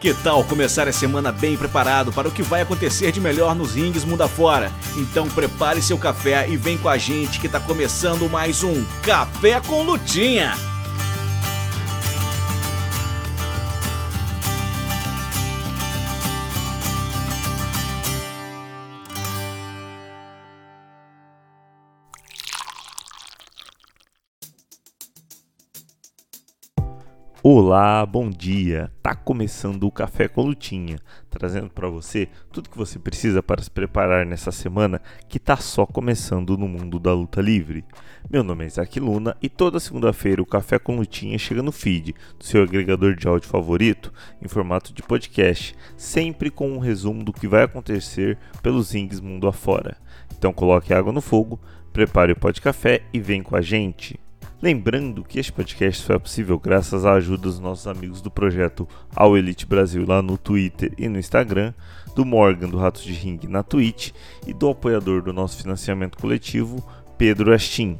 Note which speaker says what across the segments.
Speaker 1: Que tal começar a semana bem preparado para o que vai acontecer de melhor nos rings mundo afora? Então prepare seu café e vem com a gente que está começando mais um Café com Lutinha.
Speaker 2: Olá, bom dia. Tá começando o Café com Lutinha, trazendo para você tudo que você precisa para se preparar nessa semana que tá só começando no mundo da luta livre. Meu nome é Isaac Luna e toda segunda-feira o Café com Lutinha chega no feed do seu agregador de áudio favorito em formato de podcast, sempre com um resumo do que vai acontecer pelos rings mundo afora. Então coloque água no fogo, prepare o pó de café e vem com a gente. Lembrando que este podcast foi possível graças à ajuda dos nossos amigos do projeto All Elite Brasil lá no Twitter e no Instagram, do Morgan do Ratos de Ring na Twitch e do apoiador do nosso financiamento coletivo, Pedro Astin.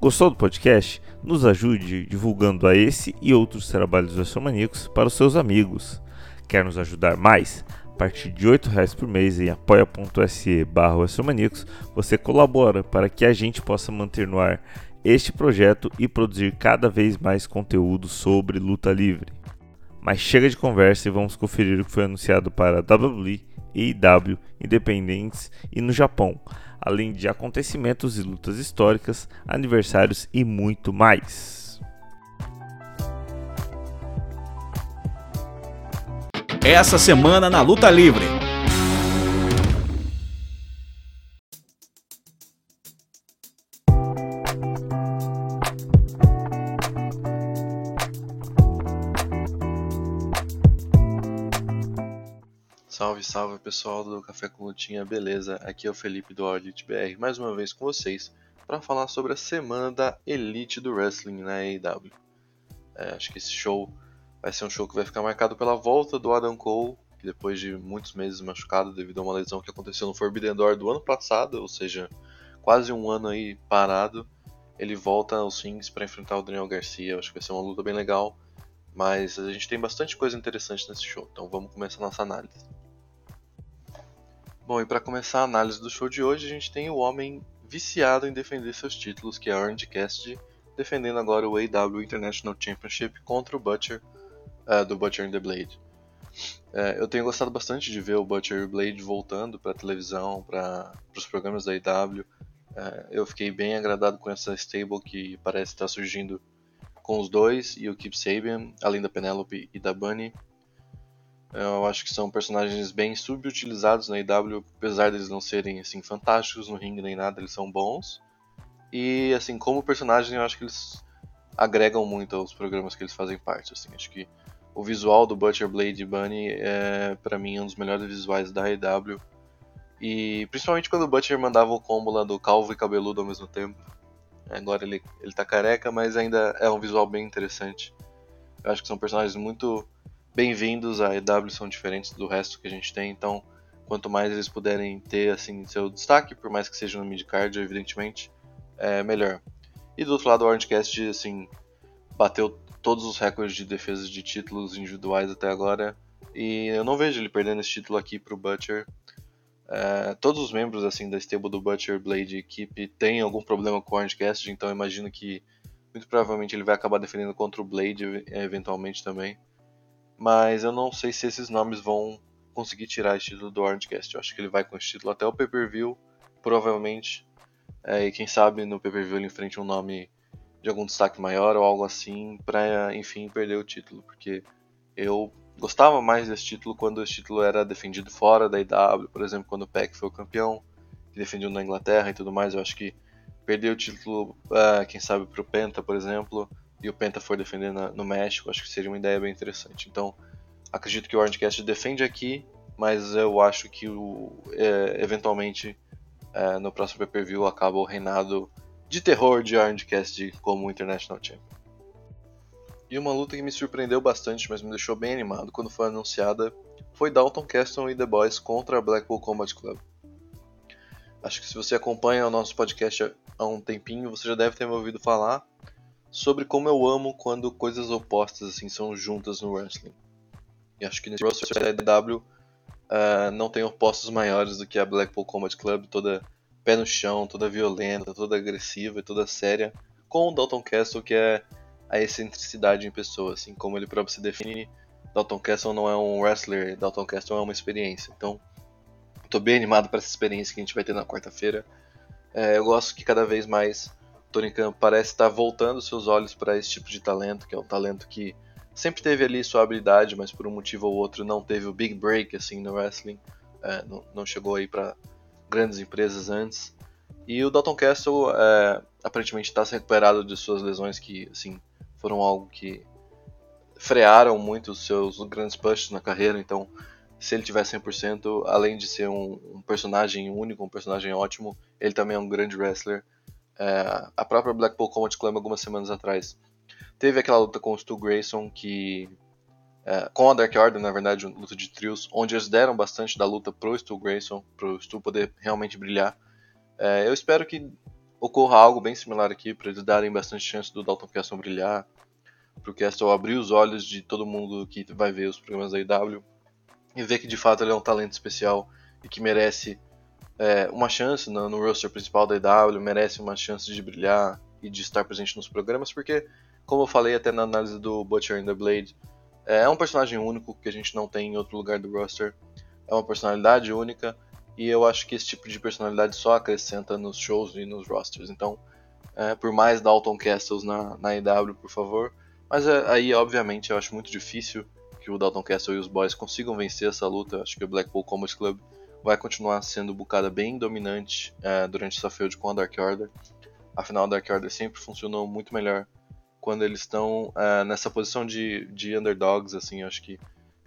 Speaker 2: Gostou do podcast? Nos ajude divulgando a esse e outros trabalhos astromaníacos para os seus amigos. Quer nos ajudar mais? A partir de R$ reais por mês em apoia.se barra você colabora para que a gente possa manter no ar este projeto e produzir cada vez mais conteúdo sobre luta livre. Mas chega de conversa e vamos conferir o que foi anunciado para WWE, AEW, Independentes e no Japão, além de acontecimentos e lutas históricas, aniversários e muito mais.
Speaker 1: Essa semana na Luta Livre.
Speaker 3: Salve, salve pessoal do Café com Lutinha, beleza? Aqui é o Felipe do Audit BR, mais uma vez com vocês para falar sobre a semana da Elite do Wrestling na AEW. É, acho que esse show vai ser um show que vai ficar marcado pela volta do Adam Cole, que depois de muitos meses machucado devido a uma lesão que aconteceu no Forbidden Door do ano passado, ou seja, quase um ano aí parado, ele volta aos rings para enfrentar o Daniel Garcia. Acho que vai ser uma luta bem legal, mas a gente tem bastante coisa interessante nesse show, então vamos começar nossa análise. Bom, e para começar a análise do show de hoje, a gente tem o homem viciado em defender seus títulos, que é Orange Cassidy, defendendo agora o AW International Championship contra o Butcher, uh, do Butcher and the Blade. Uh, eu tenho gostado bastante de ver o Butcher e o Blade voltando para televisão, para os programas da AW. Uh, é, eu fiquei bem agradado com essa stable que parece estar surgindo com os dois e o Keep Sabian, além da Penelope e da Bunny. Eu acho que são personagens bem subutilizados na IW, apesar deles não serem assim fantásticos no ringue nem nada, eles são bons. E assim, como personagem, eu acho que eles agregam muito aos programas que eles fazem parte, assim. Acho que o visual do Butcher Blade Bunny é para mim um dos melhores visuais da IW. E principalmente quando o Butcher mandava o combo lá do calvo e cabeludo ao mesmo tempo. Agora ele, ele tá careca, mas ainda é um visual bem interessante. Eu acho que são personagens muito bem-vindos. A EW são diferentes do resto que a gente tem, então quanto mais eles puderem ter assim seu destaque, por mais que seja no midcard, evidentemente, é melhor. E do outro lado, o Orangecast assim bateu todos os recordes de defesa de títulos individuais até agora e eu não vejo ele perdendo esse título aqui para o Butcher. É, todos os membros assim da stable do Butcher Blade equipe têm algum problema com o Orangecast, então imagino que muito provavelmente ele vai acabar defendendo contra o Blade eventualmente também mas eu não sei se esses nomes vão conseguir tirar esse título do Orangecast. Eu acho que ele vai com esse título até o pay-per-view, provavelmente. É, e quem sabe no pay-per-view ele enfrente um nome de algum destaque maior ou algo assim, para enfim perder o título, porque eu gostava mais desse título quando esse título era defendido fora da IW, por exemplo, quando o PEC foi o campeão, que defendeu na Inglaterra e tudo mais. Eu acho que perder o título, uh, quem sabe, para o Penta, por exemplo, e o Penta for defender na, no México, acho que seria uma ideia bem interessante. Então, acredito que o Orangecast defende aqui, mas eu acho que o, é, eventualmente é, no próximo pay-per-view acaba o reinado de terror de Orangecast como International Champion. E uma luta que me surpreendeu bastante, mas me deixou bem animado quando foi anunciada, foi Dalton Castle e The Boys contra a Blackpool Combat Club. Acho que se você acompanha o nosso podcast há um tempinho, você já deve ter me ouvido falar sobre como eu amo quando coisas opostas assim são juntas no wrestling. E acho que nesse roster da AEW uh, não tem opostos maiores do que a Blackpool Combat Club, toda pé no chão, toda violenta, toda agressiva e toda séria, com o Dalton Castle que é a excentricidade em pessoa, assim como ele próprio se define. Dalton Castle não é um wrestler, Dalton Castle é uma experiência. Então, estou bem animado para essa experiência que a gente vai ter na quarta-feira. É, eu gosto que cada vez mais Tony Khan parece estar voltando seus olhos para esse tipo de talento, que é um talento que sempre teve ali sua habilidade, mas por um motivo ou outro não teve o big break assim no wrestling, é, não, não, chegou aí para grandes empresas antes. E o Dalton Castle é, aparentemente está se recuperado de suas lesões que assim foram algo que frearam muito os seus grandes pushes na carreira, então se ele tiver 100%, além de ser um, um, personagem único, um personagem ótimo, ele também é um grande wrestler. É, a própria Blackpool Combat Club, algumas semanas atrás, teve aquela luta com o Stu Grayson, que é, com a Dark Order, na verdade, uma luta de trios, onde eles deram bastante da luta pro Stu Grayson, pro Stu poder realmente brilhar. É, eu espero que ocorra algo bem similar aqui, para eles darem bastante chance do Dalton Castle brilhar, pro Castle abrir os olhos de todo mundo que vai ver os programas da IW e ver que de fato ele é um talento especial e que merece é, uma chance no, no roster principal da IW, merece uma chance de brilhar e de estar presente nos programas, porque, como eu falei até na análise do Butcher and the Blade, é um personagem único que a gente não tem em outro lugar do roster, é uma personalidade única, e eu acho que esse tipo de personalidade só acrescenta nos shows e nos rosters. Então, é, por mais Dalton Castles na, na IW, por favor. Mas é, aí, obviamente, eu acho muito difícil que o Dalton Castle e os Boys consigam vencer essa luta. Acho que o Blackpool Combat Club vai continuar sendo bucada bem dominante é, durante essa feud com a Dark Order. Afinal, a Dark Order sempre funcionou muito melhor quando eles estão é, nessa posição de, de underdogs. Assim, acho que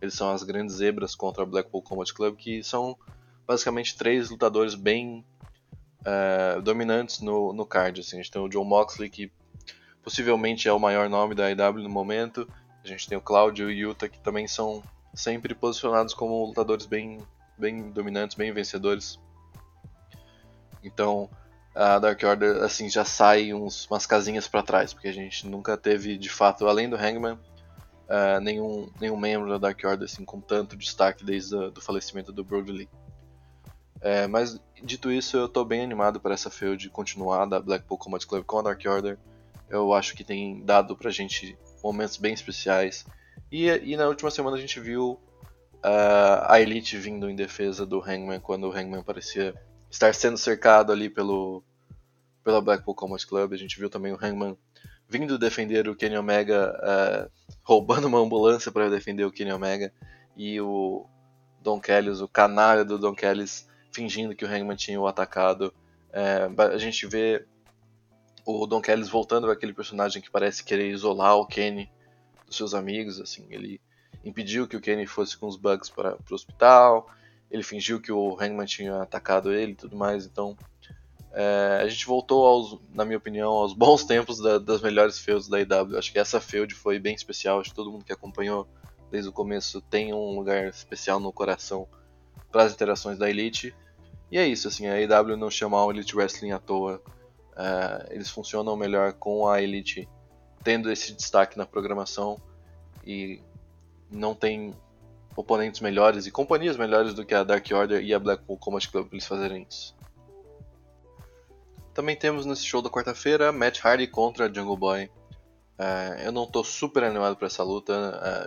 Speaker 3: eles são as grandes zebras contra a Blackpool Combat Club, que são basicamente três lutadores bem é, dominantes no, no card. Assim. A gente tem o John Moxley, que possivelmente é o maior nome da IW no momento. A gente tem o Claudio e o Yuta que também são sempre posicionados como lutadores bem, bem dominantes, bem vencedores. Então a Dark Order assim já sai uns, umas casinhas para trás, porque a gente nunca teve de fato, além do Hangman, uh, nenhum, nenhum membro da Dark Order assim, com tanto destaque desde o falecimento do Brody Lee. É, mas dito isso, eu estou bem animado para essa feud continuar da Blackpool Combat Club com a Dark Order. Eu acho que tem dado pra gente momentos bem especiais. E, e na última semana a gente viu uh, a Elite vindo em defesa do Hangman quando o Hangman parecia estar sendo cercado ali pelo pela Blackpool Combat Club. A gente viu também o Hangman vindo defender o Kenny Omega, uh, roubando uma ambulância para defender o Kenny Omega e o Don Kellis, o canalha do Don Kellis, fingindo que o Hangman tinha o atacado. Uh, a gente vê o Don Kellis voltando aquele personagem que parece querer isolar o Kenny dos seus amigos, assim, ele impediu que o Kenny fosse com os bugs para o hospital, ele fingiu que o Hangman tinha atacado ele e tudo mais, então é, a gente voltou, aos, na minha opinião, aos bons tempos da, das melhores feuds da IW. Acho que essa feud foi bem especial, acho que todo mundo que acompanhou desde o começo tem um lugar especial no coração para as interações da Elite. E é isso, assim, a IW não chama o Elite Wrestling à toa. Uh, eles funcionam melhor com a Elite tendo esse destaque na programação e não tem oponentes melhores e companhias melhores do que a Dark Order e a Blackpool Combat Club para eles fazerem isso. Também temos nesse show da quarta-feira Matt Hardy contra Jungle Boy. Uh, eu não estou super animado para essa luta,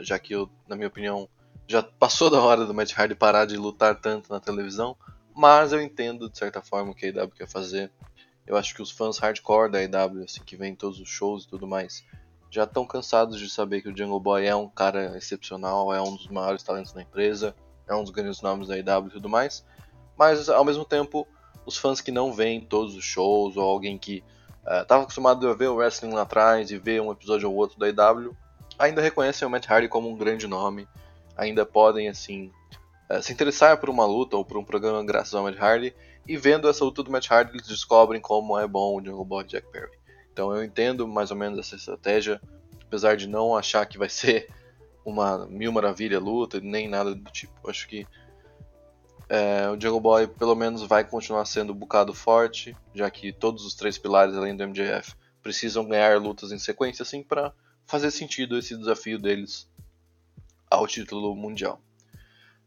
Speaker 3: uh, já que eu, na minha opinião, já passou da hora do Matt Hardy parar de lutar tanto na televisão, mas eu entendo de certa forma o que a IW quer fazer. Eu acho que os fãs hardcore da EW, assim, que vêm todos os shows e tudo mais, já estão cansados de saber que o Jungle Boy é um cara excepcional, é um dos maiores talentos da empresa, é um dos grandes nomes da EW e tudo mais. Mas ao mesmo tempo, os fãs que não veem todos os shows, ou alguém que estava uh, acostumado a ver o wrestling lá atrás e ver um episódio ou outro da EW, ainda reconhecem o Matt Hardy como um grande nome, ainda podem assim uh, se interessar por uma luta ou por um programa graças ao Matt Hardy e vendo essa luta do Matt Hardy, eles descobrem como é bom o Jungle Boy Jack Perry. Então eu entendo mais ou menos essa estratégia, apesar de não achar que vai ser uma mil maravilha luta, nem nada do tipo. Acho que é, o Jungle Boy pelo menos vai continuar sendo um bocado forte, já que todos os três pilares além do MJF precisam ganhar lutas em sequência assim para fazer sentido esse desafio deles ao título mundial.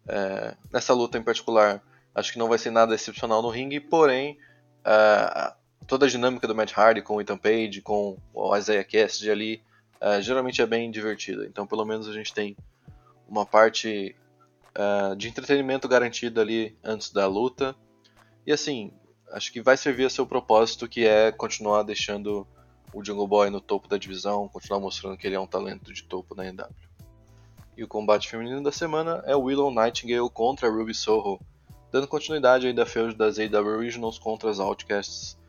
Speaker 3: É, nessa luta em particular, acho que não vai ser nada excepcional no ringue, porém é, toda a dinâmica do Matt Hardy com o Ethan Page, com o Isaiah Cassidy ali, é, geralmente é bem divertida. Então, pelo menos a gente tem uma parte é, de entretenimento garantida ali antes da luta. E assim, acho que vai servir a seu propósito, que é continuar deixando o Jungle Boy no topo da divisão, continuar mostrando que ele é um talento de topo na NW. E o combate feminino da semana é Willow Nightingale contra Ruby Soho, dando continuidade aí da feud das AW Originals contra as Outcasts.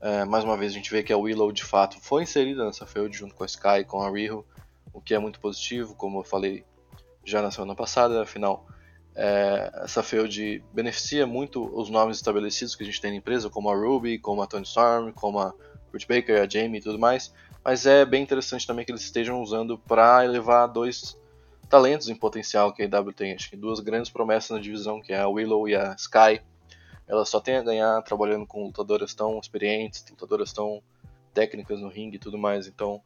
Speaker 3: É, mais uma vez a gente vê que a Willow de fato foi inserida nessa feud junto com a Sky e com a Riho, o que é muito positivo, como eu falei já na semana passada, afinal é, essa feud beneficia muito os nomes estabelecidos que a gente tem na empresa, como a Ruby, como a Tony Storm, como a Britt Baker, a Jamie e tudo mais. Mas é bem interessante também que eles estejam usando para elevar dois talentos em potencial que a EW tem. Acho que duas grandes promessas na divisão, que é a Willow e a Sky. Elas só têm a ganhar trabalhando com lutadoras tão experientes, lutadoras tão técnicas no ringue e tudo mais. Então,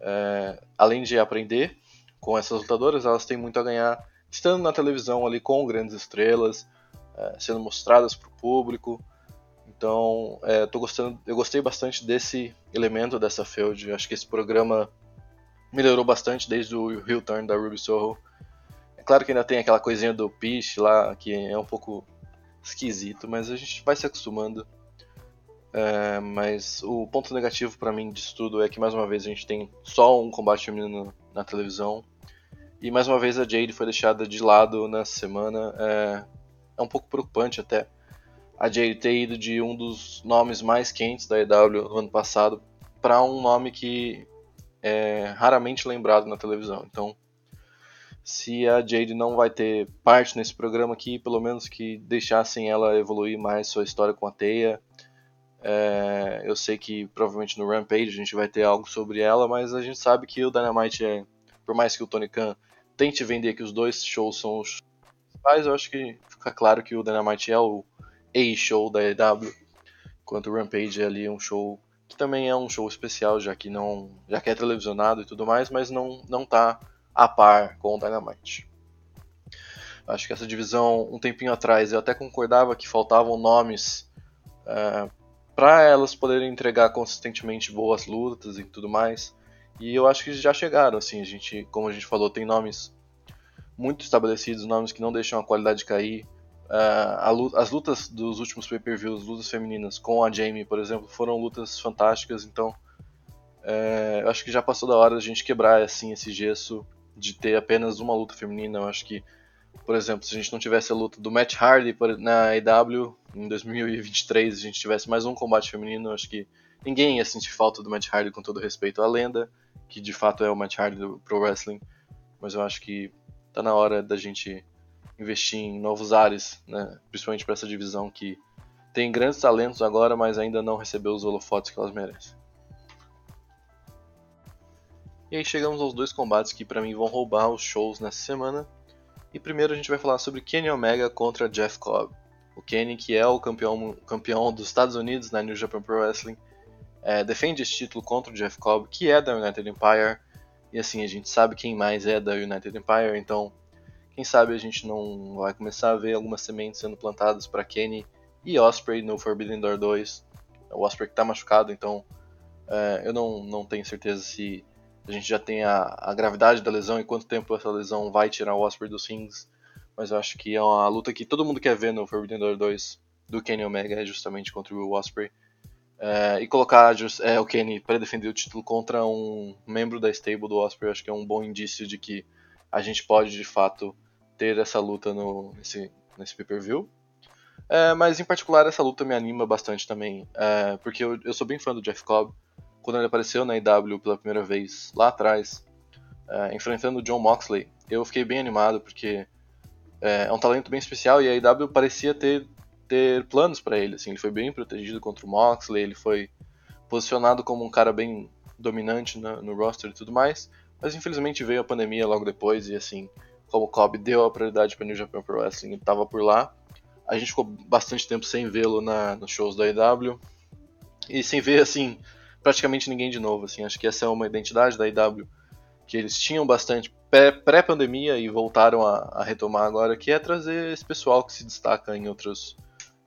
Speaker 3: é, além de aprender com essas lutadoras, elas têm muito a ganhar estando na televisão ali com grandes estrelas, é, sendo mostradas para o público. Então, é, gostando, eu gostei bastante desse elemento dessa feud. Acho que esse programa melhorou bastante desde o heel turn da Ruby Soho. É claro que ainda tem aquela coisinha do Peach lá, que é um pouco esquisito, mas a gente vai se acostumando. É, mas o ponto negativo para mim disso tudo é que mais uma vez a gente tem só um combate feminino na televisão. E mais uma vez a Jade foi deixada de lado nessa semana. É, é um pouco preocupante até a Jade ter ido de um dos nomes mais quentes da EW no ano passado para um nome que é raramente lembrado na televisão. Então, se a Jade não vai ter parte nesse programa aqui, pelo menos que deixassem ela evoluir mais sua história com a Teia. É, eu sei que provavelmente no Rampage a gente vai ter algo sobre ela, mas a gente sabe que o Dynamite é, por mais que o Tony Khan tente vender que os dois shows são os principais, eu acho que fica claro que o Dynamite é o A-show da EW, enquanto o Rampage é ali um show que também é um show especial, já que não, já que é televisionado e tudo mais, mas não não tá a par com o Dynamite. Acho que essa divisão, um tempinho atrás, eu até concordava que faltavam nomes é, para elas poderem entregar consistentemente boas lutas e tudo mais. E eu acho que já chegaram, assim, a gente, como a gente falou, tem nomes muito estabelecidos, nomes que não deixam a qualidade cair. Uh, as lutas dos últimos pay-per-views, lutas femininas com a Jamie, por exemplo, foram lutas fantásticas, então é, eu acho que já passou da hora a gente quebrar assim esse gesso de ter apenas uma luta feminina. Eu acho que, por exemplo, se a gente não tivesse a luta do Matt Hardy na EW em 2023, a gente tivesse mais um combate feminino, eu acho que ninguém ia sentir falta do Matt Hardy com todo respeito à lenda, que de fato é o Matt Hardy do Pro Wrestling, mas eu acho que tá na hora da gente investir em novos ares, né? principalmente para essa divisão que tem grandes talentos agora, mas ainda não recebeu os holofotes que elas merecem. E aí chegamos aos dois combates que para mim vão roubar os shows nessa semana. E primeiro a gente vai falar sobre Kenny Omega contra Jeff Cobb. O Kenny, que é o campeão, campeão dos Estados Unidos na New Japan Pro Wrestling, é, defende esse título contra o Jeff Cobb, que é da United Empire. E assim, a gente sabe quem mais é da United Empire, então quem sabe a gente não vai começar a ver algumas sementes sendo plantadas para Kenny e Osprey no Forbidden Door 2. O Osprey que está machucado, então é, eu não, não tenho certeza se a gente já tem a, a, gravidade da lesão e quanto tempo essa lesão vai tirar o Osprey dos rings. Mas eu acho que é uma luta que todo mundo quer ver no Forbidden Door 2 do Kenny Omega, é justamente contra o Osprey. É, e colocar é, o Kenny para defender o título contra um membro da stable do Osprey, acho que é um bom indício de que a gente pode de fato ter essa luta no, nesse, nesse pay-per-view. É, mas em particular essa luta me anima bastante também, é, porque eu, eu, sou bem fã do Jeff Cobb. Quando ele apareceu na IW pela primeira vez lá atrás, é, enfrentando o John Moxley, eu fiquei bem animado porque é, é um talento bem especial e a IW parecia ter, ter planos para ele. Assim, ele foi bem protegido contra o Moxley, ele foi posicionado como um cara bem dominante no, no roster e tudo mais, mas infelizmente veio a pandemia logo depois e assim como o Cobb deu a prioridade para New Japan Pro Wrestling e estava por lá. A gente ficou bastante tempo sem vê-lo nos shows da EW e sem ver assim praticamente ninguém de novo. Assim, acho que essa é uma identidade da EW que eles tinham bastante pré-pandemia e voltaram a, a, retomar agora, que é trazer esse pessoal que se destaca em outras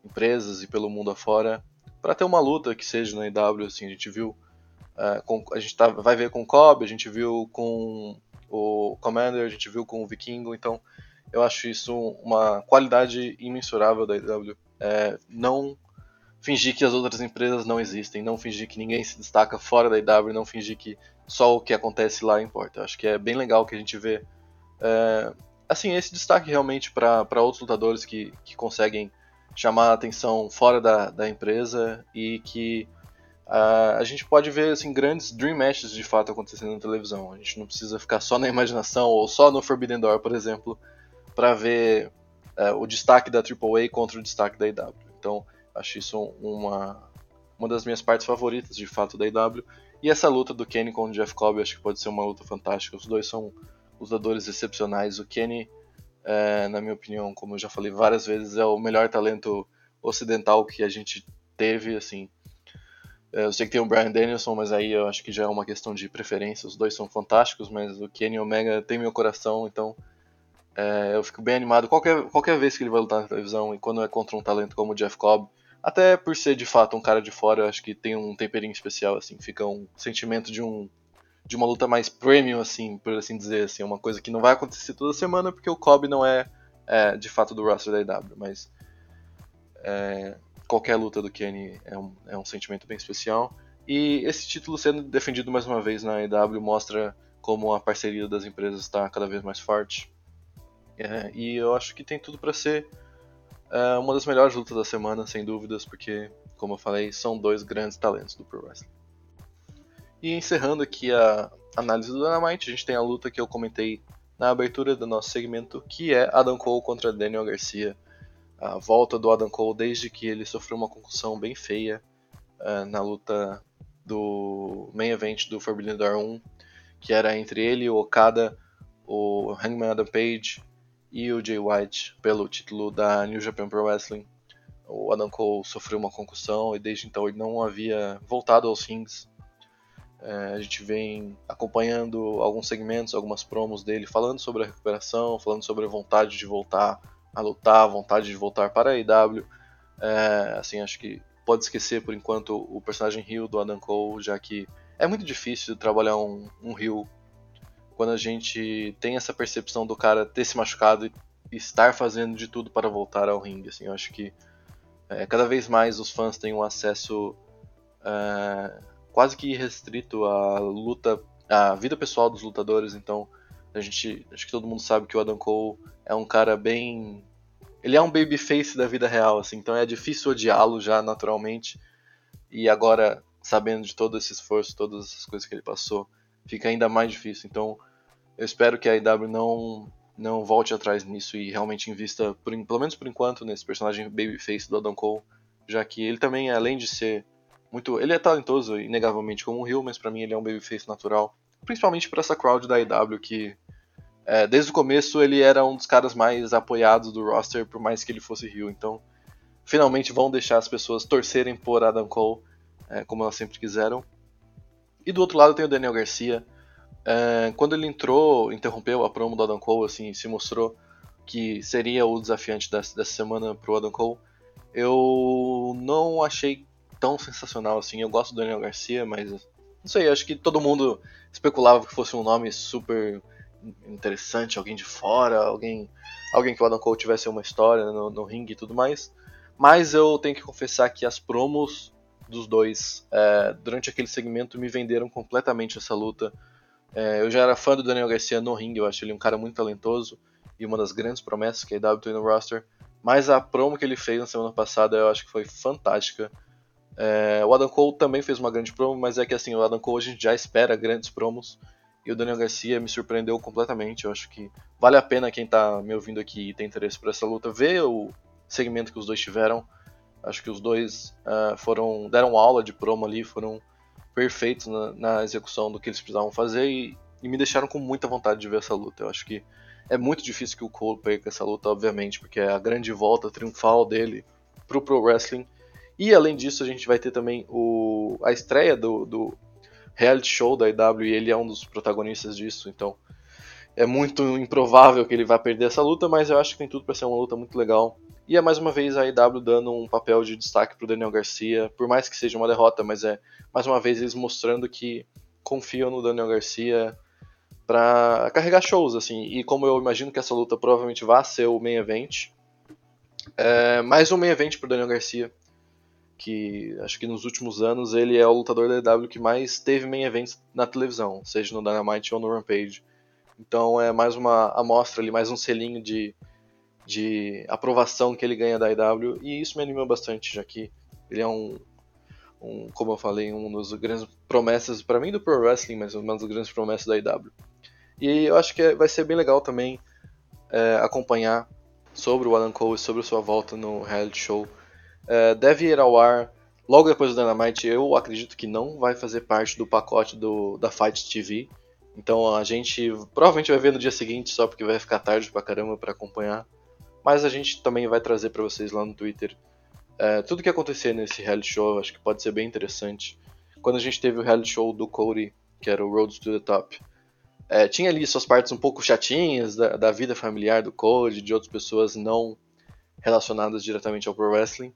Speaker 3: empresas e pelo mundo afora para ter uma luta que seja na IW, assim, a gente viu uh, com, a gente tá, vai ver com o Cobb, a gente viu com o Commander, a gente viu com o Vikingo, então eu acho isso uma qualidade imensurável da IW. É, não fingir que as outras empresas não existem, não fingir que ninguém se destaca fora da IW, não fingir que só o que acontece lá importa. Eu acho que é bem legal que a gente vê é, assim esse destaque realmente para outros lutadores que, que conseguem chamar a atenção fora da, da empresa e que uh, a gente pode ver assim, grandes dream matches de fato acontecendo na televisão. A gente não precisa ficar só na imaginação ou só no Forbidden Door, por exemplo, para ver uh, o destaque da AAA contra o destaque da IW. Então, acho isso uma, uma das minhas partes favoritas de fato da IW. E essa luta do Kenny com o Jeff Cobb acho que pode ser uma luta fantástica. Os dois são lutadores excepcionais. O Kenny é, na minha opinião, como eu já falei várias vezes, é o melhor talento ocidental que a gente teve, assim. É, eu sei que tem o Brian Danielson, mas aí eu acho que já é uma questão de preferência. Os dois são fantásticos, mas o Kenny Omega tem meu coração, então é, eu fico bem animado qualquer, qualquer vez que ele vai lutar na televisão e quando é contra um talento como o Jeff Cobb. Até por ser de fato um cara de fora, acho que tem um temperinho especial, assim, fica um sentimento de um de uma luta mais premium, assim, por assim dizer, assim, uma coisa que não vai acontecer toda semana porque o Cobb não é, é de fato do roster da IW, mas é, qualquer luta do Kenny é um, é um sentimento bem especial. E esse título sendo defendido mais uma vez na IW mostra como a parceria das empresas está cada vez mais forte. É, e eu acho que tem tudo para ser é, uma das melhores lutas da semana, sem dúvidas, porque, como eu falei, são dois grandes talentos do Pro Wrestling. E encerrando aqui a análise do Dynamite, a gente tem a luta que eu comentei na abertura do nosso segmento, que é Adam Cole contra Daniel Garcia. A volta do Adam Cole desde que ele sofreu uma concussão bem feia uh, na luta do main event do Forbidden Door 1, que era entre ele, o Okada, o Hangman Adam Page e o Jay White pelo título da New Japan Pro Wrestling. O Adam Cole sofreu uma concussão e desde então ele não havia voltado aos rings é, a gente vem acompanhando alguns segmentos, algumas promos dele, falando sobre a recuperação, falando sobre a vontade de voltar a lutar, a vontade de voltar para a IW. É, assim, acho que pode esquecer por enquanto o personagem Rio do Adam Cole, já que é muito difícil trabalhar um, um Rio quando a gente tem essa percepção do cara ter se machucado e estar fazendo de tudo para voltar ao ringue. Assim, eu acho que é, cada vez mais os fãs têm um acesso é, quase que restrito à luta, à vida pessoal dos lutadores. Então, a gente, acho que todo mundo sabe que o Adam Cole é um cara bem, ele é um babyface da vida real, assim. Então é difícil odiá-lo já naturalmente. E agora, sabendo de todo esse esforço, todas essas coisas que ele passou, fica ainda mais difícil. Então, eu espero que a IW não não volte atrás nisso e realmente invista, por, pelo menos por enquanto, nesse personagem babyface do Adam Cole, já que ele também, além de ser muito. Ele é talentoso, inegavelmente, como o Hill, mas para mim ele é um babyface natural. Principalmente para essa crowd da IW que. É, desde o começo ele era um dos caras mais apoiados do roster, por mais que ele fosse Hill. Então, finalmente vão deixar as pessoas torcerem por Adam Cole, é, como elas sempre quiseram. E do outro lado tem o Daniel Garcia. É, quando ele entrou, interrompeu a promo do Adam Cole, assim, se mostrou que seria o desafiante dessa, dessa semana pro Adam Cole. Eu não achei tão sensacional assim. Eu gosto do Daniel Garcia, mas não sei, acho que todo mundo especulava que fosse um nome super interessante, alguém de fora, alguém, alguém que o Adam Cole tivesse uma história no, no ringue e tudo mais. Mas eu tenho que confessar que as promos dos dois é, durante aquele segmento me venderam completamente essa luta. É, eu já era fã do Daniel Garcia no ringue, eu acho ele um cara muito talentoso e uma das grandes promessas que a IW tem no roster. Mas a promo que ele fez na semana passada eu acho que foi fantástica. É, o Adam Cole também fez uma grande promo, mas é que assim, o Adam Cole a gente já espera grandes promos. E o Daniel Garcia me surpreendeu completamente. Eu acho que vale a pena quem está me ouvindo aqui e tem interesse por essa luta ver o segmento que os dois tiveram. Acho que os dois uh, foram deram aula de promo ali, foram perfeitos na, na, execução do que eles precisavam fazer e, e, me deixaram com muita vontade de ver essa luta. Eu acho que é muito difícil que o Cole perca essa luta, obviamente, porque é a grande volta triunfal dele pro Pro Wrestling e além disso, a gente vai ter também o, a estreia do, do reality show da IW e ele é um dos protagonistas disso. Então, é muito improvável que ele vá perder essa luta, mas eu acho que tem tudo para ser uma luta muito legal. E é mais uma vez a IW dando um papel de destaque pro Daniel Garcia, por mais que seja uma derrota, mas é mais uma vez eles mostrando que confiam no Daniel Garcia para carregar shows, assim. E como eu imagino que essa luta provavelmente vá ser o main event, é mais um main event pro Daniel Garcia, que acho que nos últimos anos ele é o lutador da IW que mais teve main events na televisão, seja no Dynamite ou no Rampage. Então é mais uma amostra ali, mais um selinho de de aprovação que ele ganha da IW e isso me anima bastante, já que ele é um, um como eu falei, um dos grandes promessas para mim do Pro Wrestling, mas uma das grandes promessas da IW. E eu acho que vai ser bem legal também é, acompanhar sobre o Alan Cole, sobre sua volta no reality show. É, deve ir ao ar logo depois do Dynamite. Eu acredito que não vai fazer parte do pacote do, da Fight TV. Então a gente provavelmente vai ver no dia seguinte, só porque vai ficar tarde pra caramba para acompanhar. Mas a gente também vai trazer para vocês lá no Twitter é, tudo que acontecer nesse reality show. Acho que pode ser bem interessante. Quando a gente teve o reality show do Cody, que era o Road to the Top, é, tinha ali suas partes um pouco chatinhas da, da, vida familiar do Cody, de outras pessoas não relacionadas diretamente ao pro wrestling.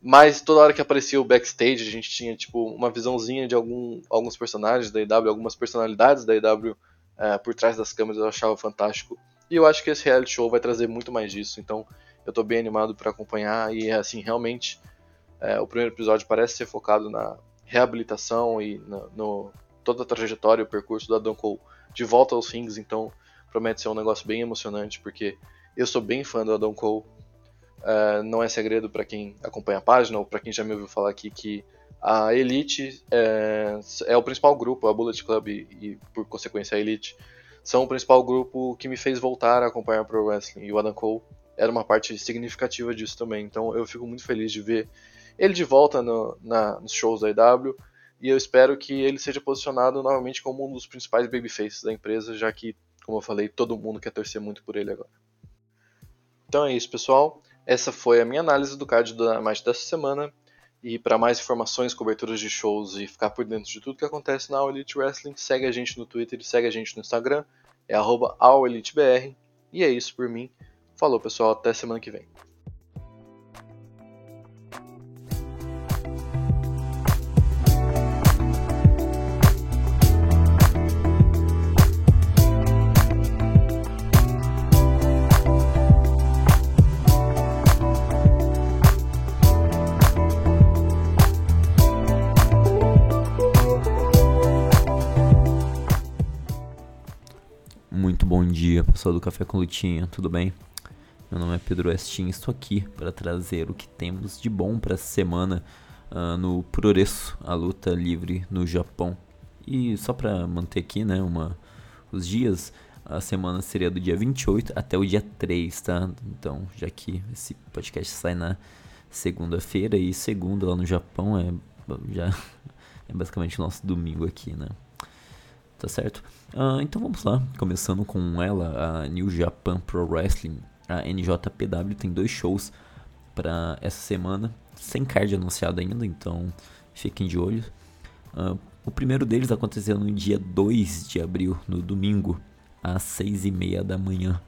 Speaker 3: Mas toda hora que aparecia o backstage, a gente tinha tipo uma visãozinha de algum, alguns personagens da IW, algumas personalidades da IW é, por trás das câmeras, eu achava fantástico. E eu acho que esse reality show vai trazer muito mais disso, então eu tô bem animado para acompanhar e assim, realmente é, o primeiro episódio parece ser focado na reabilitação e no, no toda a trajetória e o percurso do Adam Cole de volta aos rings, então promete ser um negócio bem emocionante, porque eu sou bem fã do Adam Cole. É, não é segredo para quem acompanha a página ou para quem já me ouviu falar aqui que a Elite é, é o principal grupo, a Bullet Club e, e por consequência a Elite são o principal grupo que me fez voltar a acompanhar Pro Wrestling. E o Adam Cole era uma parte significativa disso também. Então eu fico muito feliz de ver ele de volta no, na, nos shows da IW. E eu espero que ele seja posicionado novamente como um dos principais babyfaces da empresa, já que, como eu falei, todo mundo quer torcer muito por ele agora. Então é isso, pessoal. Essa foi a minha análise do card do Dynamite dessa semana. E para mais informações, coberturas de shows e ficar por dentro de tudo que acontece na All Elite Wrestling, segue a gente no Twitter e segue a gente no Instagram, é AllEliteBR. E é isso por mim. Falou pessoal, até semana que vem.
Speaker 4: Pessoal do Café com Lutinha, tudo bem? Meu nome é Pedro Estin, estou aqui para trazer o que temos de bom para essa semana uh, no Puroresu, a luta livre no Japão. E só para manter aqui, né, uma, os dias, a semana seria do dia 28 até o dia 3, tá? Então, já que esse podcast sai na segunda-feira e segunda lá no Japão é já é basicamente o nosso domingo aqui, né? Tá certo? Uh, então vamos lá, começando com ela, a New Japan Pro Wrestling, a NJPW tem dois shows para essa semana, sem card anunciado ainda, então fiquem de olho. Uh, o primeiro deles aconteceu no dia 2 de abril, no domingo, às 6 e meia da manhã.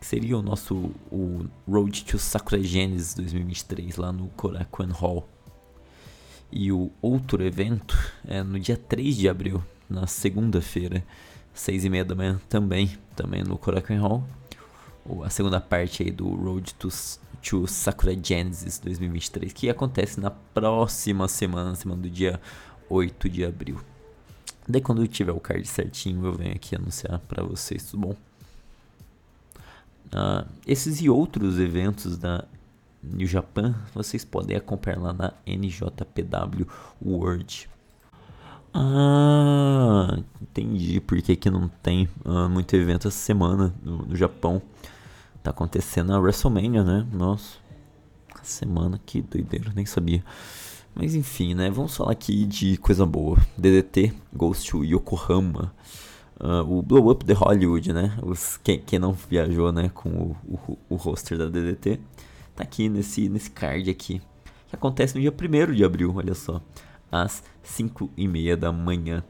Speaker 4: Que seria o nosso o Road to Sakura Genesis 2023 lá no Korakuen Hall. E o outro evento é no dia 3 de abril, na segunda-feira, seis e meia da manhã também, também no Korakuen Hall. A segunda parte aí do Road to, to Sakura Genesis 2023, que acontece na próxima semana, semana do dia 8 de abril. Daí quando eu tiver o card certinho, eu venho aqui anunciar para vocês, tudo bom? Uh, esses e outros eventos da New Japan, vocês podem acompanhar lá na NJPW World. Ah, entendi porque que não tem uh, muito evento essa semana no, no, Japão. Tá acontecendo a WrestleMania, né? Nossa, semana que doideira, nem sabia. Mas enfim, né? Vamos falar aqui de coisa boa. DDT Goes to Yokohama. Uh, o Blow Up the Hollywood, né? Os, quem, quem não viajou, né? Com o, o, o roster da DDT. Tá aqui nesse, nesse card aqui. Que acontece no dia 1 de abril, olha só às 5 e meia da manhã.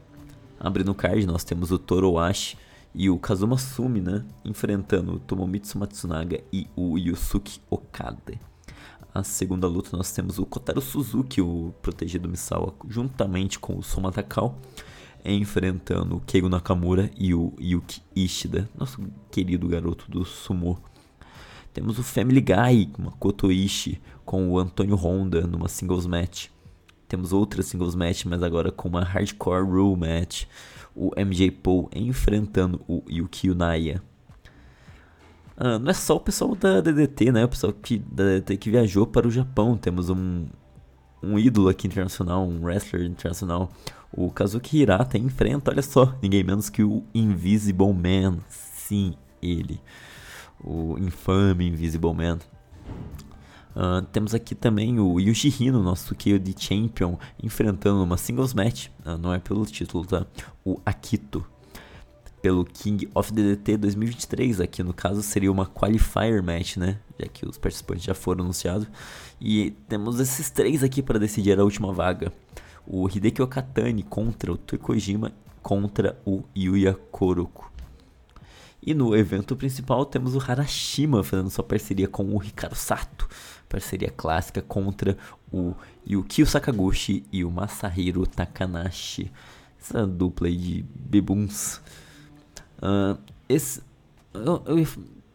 Speaker 4: Abrindo o card, nós temos o Toroashi e o Kazuma Sumi, né? Enfrentando o Tomomitsu Matsunaga e o Yusuke Okada. A segunda luta nós temos o Kotaro Suzuki, o protegido Misawa, juntamente com o Soma Takao, enfrentando o Keigo Nakamura e o Yuki Ishida, nosso querido garoto do sumo. Temos o Family Guy, Makoto Ishii, com o Antônio Honda numa singles match. Temos outra singles match, mas agora com uma hardcore rule match. O MJ Paul enfrentando o Yuki Unaya. Ah, não é só o pessoal da DDT, né? O pessoal que, da DDT que viajou para o Japão. Temos um, um ídolo aqui internacional, um wrestler internacional. O Kazuki Hirata enfrenta, olha só, ninguém menos que o Invisible Man. Sim, ele. O infame Invisible Man. Uh, temos aqui também o Yoshihino, nosso de Champion, enfrentando uma singles match, uh, não é pelo título, tá? O Akito, pelo King of DDT 2023. Aqui no caso seria uma qualifier match, né? Já que os participantes já foram anunciados. E temos esses três aqui para decidir a última vaga: o Hideki Okatani contra o Toikojima contra o Yuya Koroku. E no evento principal temos o Harashima fazendo sua parceria com o Hikaru Sato, parceria clássica contra o Yukio Sakaguchi e o Masahiro Takanashi. Essa dupla aí de bebuns. Uh, esse, eu, eu,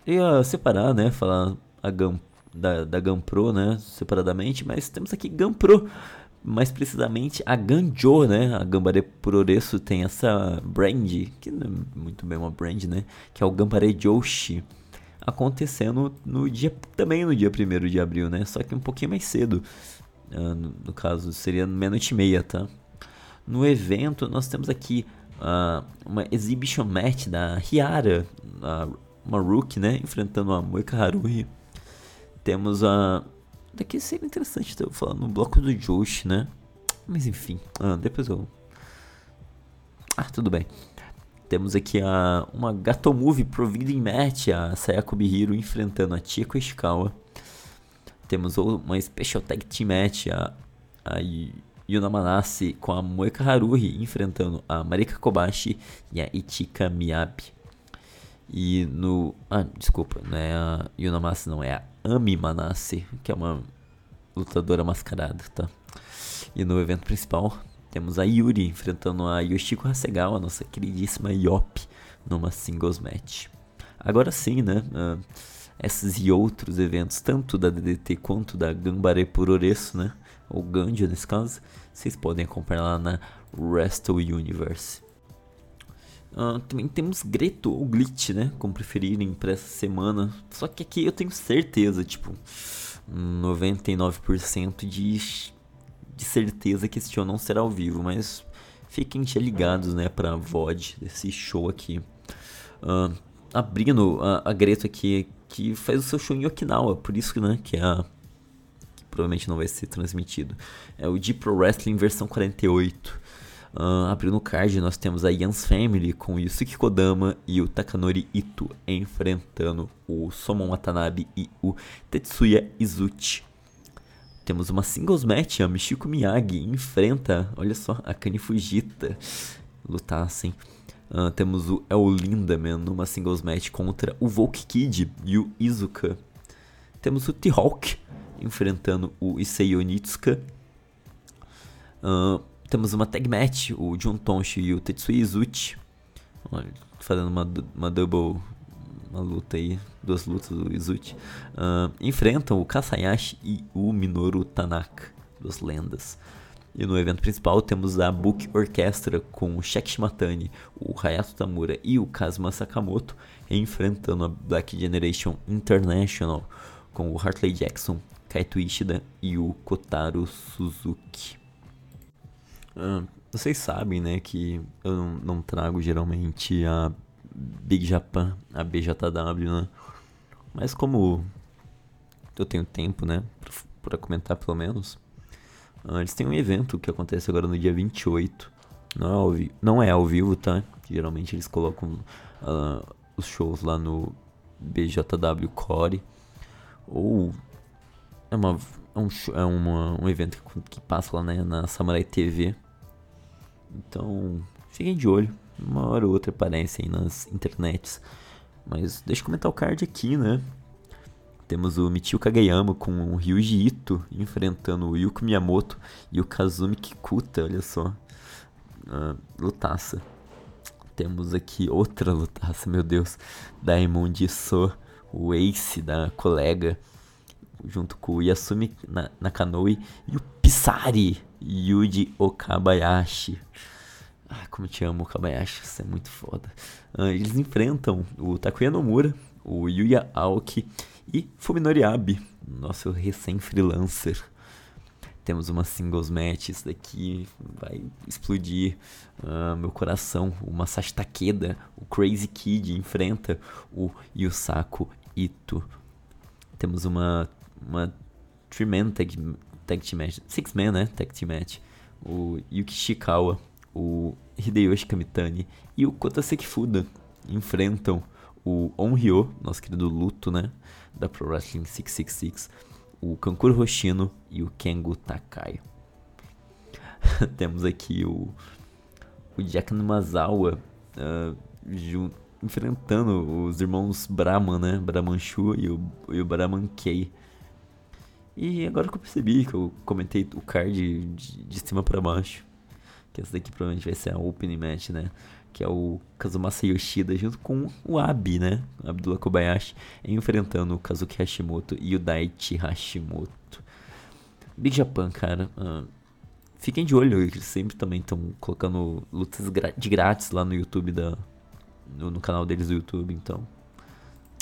Speaker 4: ia separar, né? Falar a Gam, da, da Gampro, né? Separadamente, mas temos aqui Gampro mais precisamente a Ganjo, né? A Gambare Puroresu tem essa brand, que não é muito bem uma brand, né? Que é o Gambare Joshi, acontecendo no dia também no dia 1 de abril, né? Só que um pouquinho mais cedo. Uh, no, no, caso, seria meia-noite e meia, tá? No evento, nós temos aqui uh, uma exhibition match da Riara, uh, uma rookie, né? Enfrentando a Moika Haruhi. Temos a Daqui seria interessante ter falando no bloco do Josh, né? Mas enfim, ah, depois eu. Ah, tudo bem. Temos aqui a, uma Gato Movie Providing Match, a Sayako Bihiro enfrentando a Chieko Ishikawa. Temos uma Special Tag Team Match, a, a Yuna Manase com a Moeka Haruhi enfrentando a Marika Kobashi e a Ichika Miyabi. E no. Ah, desculpa, não é a Yuna Manase, não, é a Ami Manase, que é uma lutadora mascarada, tá? E no evento principal temos a Yuri enfrentando a Yoshiko Hasegawa, nossa queridíssima Yop, numa singles match. Agora sim, né? Uh, esses e outros eventos, tanto da DDT quanto da Gambare Puroresu, né? Ou Ganjo nesse caso, vocês podem acompanhar lá na Wrestle Universe. Uh, também temos Greto ou Glitch, né? Como preferirem para essa semana. Só que aqui eu tenho certeza, tipo, 99% de, de certeza que esse show não será ao vivo. Mas fiquem ligados, né? Pra VOD desse show aqui. Uh, abrindo a, a Greto aqui, que faz o seu show em Okinawa. Por isso, né? Que é a. Que provavelmente não vai ser transmitido. É o Deep Pro Wrestling versão 48. Uh, abrindo o card, nós temos a Yans Family com o Yusuke Kodama e o Takanori Ito enfrentando o Somon Watanabe e o Tetsuya Izuchi. Temos uma singles match, a Michiko Miyagi enfrenta, olha só, a Kani Fujita. Lutassem. Uh, temos o El Lindaman numa singles match contra o Volk Kid e o Izuka. Temos o T-Hawk enfrentando o Issei Onitsuka. Uh, temos uma tag match, o Jun Tonshi e o Tetsuya Izuchi. Fazendo uma, uma double uma luta aí, duas lutas do Izuchi. Uh, enfrentam o Kasayashi e o Minoru Tanaka, duas lendas. E no evento principal temos a Book Orchestra com o Shek Shimatani, o Hayato Tamura e o Kazuma Sakamoto enfrentando a Black Generation International com o Hartley Jackson, Kaito Ishida e o Kotaro Suzuki. Ah, vocês sabem, né, que eu não, não, trago geralmente a Big Japan, a BJW, né? Mas como eu tenho tempo, né, para comentar pelo menos, uh, eles têm um evento que acontece agora no dia 28. Não é ao, vi não é ao vivo, tá? Geralmente eles colocam uh, os shows lá no BJW Core. Ou é, uma, é, um, é uma, um evento que, que passa lá né, na Samurai TV. Então, fiquem de olho. Uma hora ou outra aparece aí nas internets. Mas deixa eu comentar o card aqui, né? Temos o Michio Kageyama com o Ryuji Ito enfrentando o Yuko Miyamoto e o Kazumi Kikuta, olha só. Uh, lutaça. Temos aqui outra lutaça, meu Deus. Diamond So, o ace da colega, junto com o Yasumi Nakanoe e o Pisari Yuji Okabayashi. Ah, como te amo, Okabayashi, isso é muito foda. Uh, eles enfrentam o Takuya Nomura, o Yuya Aoki e Fuminori Abe, nosso recém-freelancer. Temos uma singles match, isso daqui vai explodir uh, meu coração. O Masashi Takeda, o Crazy Kid, enfrenta o Yusaku Ito. Temos uma, uma three-man tag, tag team match, six-man, né, tag team match. O Yuki Shikawa, o Hideyoshi Kamitani e o Kota Sekifuda enfrentam o Onryo, nosso querido Luto, né, da Pro Wrestling 666 o Kankuro Hoshino e o Kengo Takai. Temos aqui o, o Jack Numazawa uh, enfrentando os irmãos Brahman, né? Brahmanshu e o, e o Brahman Kei. E agora que eu percebi que eu comentei o card de, de cima para baixo, que essa daqui provavelmente vai ser a opening match, né? que é o Kazumasa Yoshida, junto com o Abi, né? Abdullah Kobayashi, enfrentando o Kazuki Hashimoto e o Daichi Hashimoto. Big Japan, cara. Uh, fiquem de olho, eles sempre também estão colocando lutas de grátis lá no YouTube, da, no, no, canal deles do YouTube, então.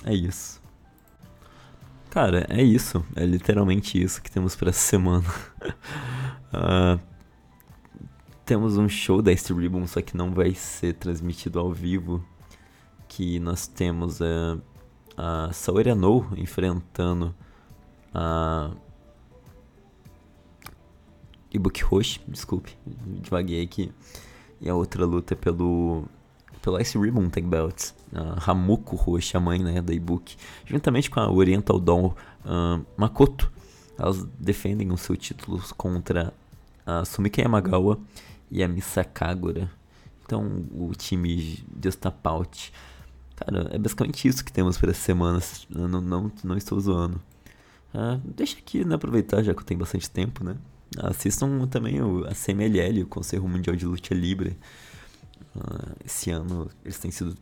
Speaker 4: É isso. Cara, é isso. É literalmente isso que temos para essa semana. uh, temos um show da Ice Ribbon, só que não vai ser transmitido ao vivo. Que nós temos a, a Saori No enfrentando a Ibuki Roshi, desculpe, devaguei aqui. E a outra luta é pelo pelo Ice Ribbon Tag Belts, a Hamuko Roshi, a mãe né, da Ibuki, juntamente com a Oriental Dawn uh, Makoto. Elas defendem os seus títulos contra a Sumika Yamagawa e a Missa Kagura. Então, o time de Ostapaut. Cara, é basicamente isso que temos para essa semana. Não, não, não estou zoando. Ah, deixa aqui, né, aproveitar, já que eu tenho bastante tempo, né? Assistam também o, a CMLL, o Conselho Mundial de Luta Livre. Ah, esse ano eles têm sido,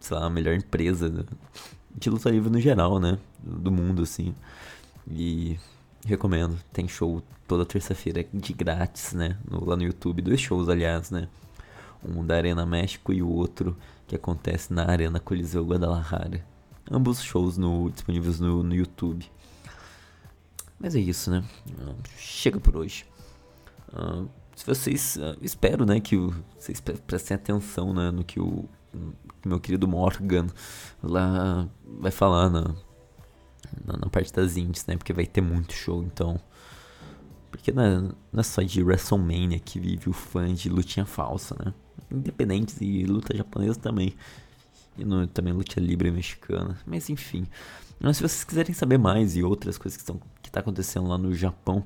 Speaker 4: sei lá, a melhor empresa de luta livre no geral, né? Do mundo, assim. E recomendo. Tem show toda terça-feira de grátis, né? No, lá no YouTube. Dois shows, aliás, né? Um da Arena México e o outro que acontece na Arena Coliseu Guadalajara. Ambos shows no, disponíveis no, no YouTube. Mas é isso, né? Uh, chega por hoje. Uh, se vocês. Uh, espero, né, que vocês prestem atenção né, no que o, meu querido Morgan lá vai falar na, na, na, parte das indies, né? Porque vai ter muito show, então. Porque não é, não é só de WrestleMania que vive o fã de lutinha falsa, né? Independentes e luta japonesa também. E no, também luta livre mexicana. Mas enfim. Mas se vocês quiserem saber mais e outras coisas que estão que tá acontecendo lá no Japão,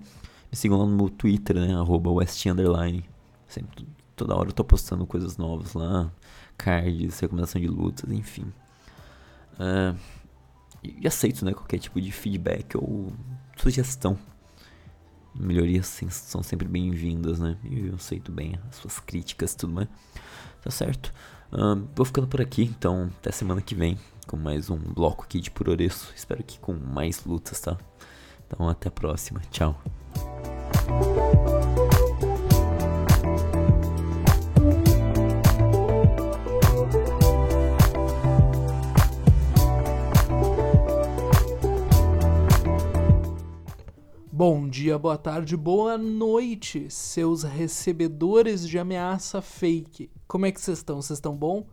Speaker 4: me sigam lá no meu Twitter, né? Arroba West Underline. Sempre, toda hora eu tô postando coisas novas lá. Cards, recomendação de lutas, enfim. Uh, e aceito, né, qualquer tipo de feedback ou sugestão. Melhorias são sempre bem-vindas, né? E eu aceito bem as suas críticas e tudo mais. Tá certo? Uh, vou ficando por aqui, então até semana que vem com mais um bloco aqui de Puroreço. Espero que com mais lutas, tá? Então até a próxima. Tchau.
Speaker 5: Bom dia, boa tarde, boa noite, seus recebedores de ameaça fake. Como é que vocês estão? Vocês estão bom?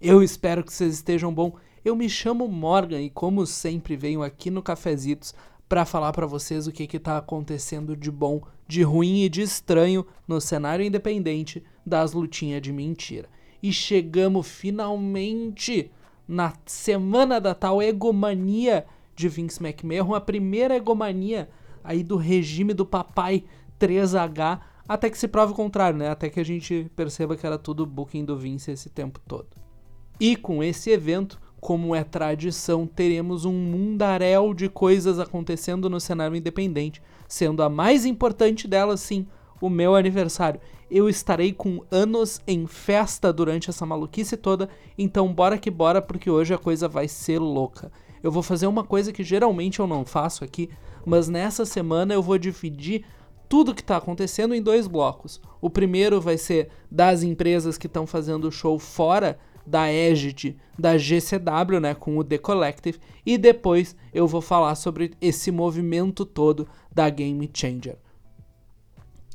Speaker 5: Eu espero que vocês estejam bom. Eu me chamo Morgan e como sempre venho aqui no Cafezitos para falar para vocês o que que tá acontecendo de bom, de ruim e de estranho no cenário independente das lutinhas de mentira. E chegamos finalmente na semana da tal egomania de Vince McMahon, a primeira egomania aí do regime do papai 3H até que se prove o contrário, né? Até que a gente perceba que era tudo booking do Vince esse tempo todo. E com esse evento, como é tradição, teremos um mundaréu de coisas acontecendo no cenário independente, sendo a mais importante delas, sim, o meu aniversário. Eu estarei com anos em festa durante essa maluquice toda, então bora que bora, porque hoje a coisa vai ser louca. Eu vou fazer uma coisa que geralmente eu não faço aqui, mas nessa semana eu vou dividir tudo que está acontecendo em dois blocos. O primeiro vai ser das empresas que estão fazendo show fora da égide da GCW, né, com o The Collective, e depois eu vou falar sobre esse movimento todo da Game Changer.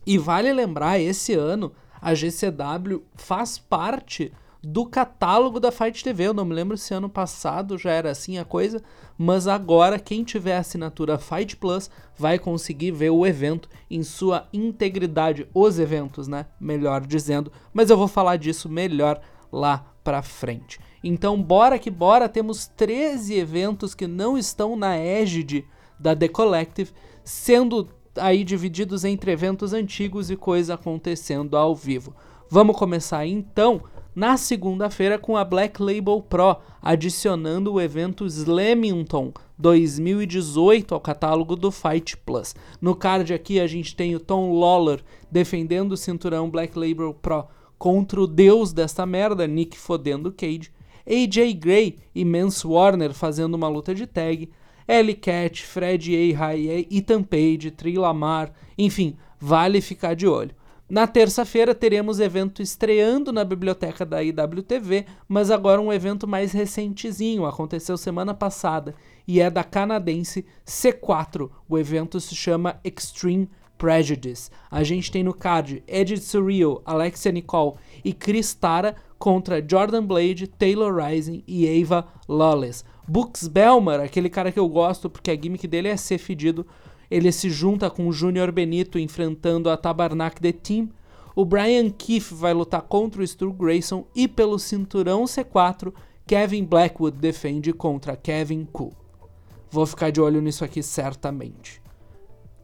Speaker 5: E vale lembrar, esse ano a GCW faz parte do catálogo da Fight TV. Eu não me lembro se ano passado já era assim a coisa, mas agora quem tiver assinatura Fight Plus vai conseguir ver o evento em sua integridade, os eventos, né? Melhor dizendo, mas eu vou falar disso melhor lá para frente. Então, bora que bora, temos 13 eventos que não estão na égide da The Collective, sendo aí divididos entre eventos antigos e coisa acontecendo ao vivo. Vamos começar então na segunda-feira com a Black Label Pro, adicionando o evento Slamington 2018 ao catálogo do Fight Plus. No card aqui a gente tem o Tom Lawler defendendo o cinturão Black Label Pro contra o deus desta merda, Nick fodendo Cage. AJ Gray e Mance Warner fazendo uma luta de tag. Ellie Cat, Fred A. Ethan Page, Tri Lamar, enfim, vale ficar de olho. Na terça-feira teremos evento estreando na biblioteca da IWTV, mas agora um evento mais recentezinho, aconteceu semana passada e é da canadense C4. O evento se chama Extreme Prejudice. A gente tem no card Edith Surreal, Alexia Nicole e Chris Tara contra Jordan Blade, Taylor Rising e Ava Lawless. Books Belmar, aquele cara que eu gosto porque a gimmick dele é ser fedido, ele se junta com o Júnior Benito enfrentando a Tabarnak The Team. O Brian Keefe vai lutar contra o Stu Grayson e pelo cinturão C4, Kevin Blackwood defende contra Kevin Ku. Vou ficar de olho nisso aqui certamente.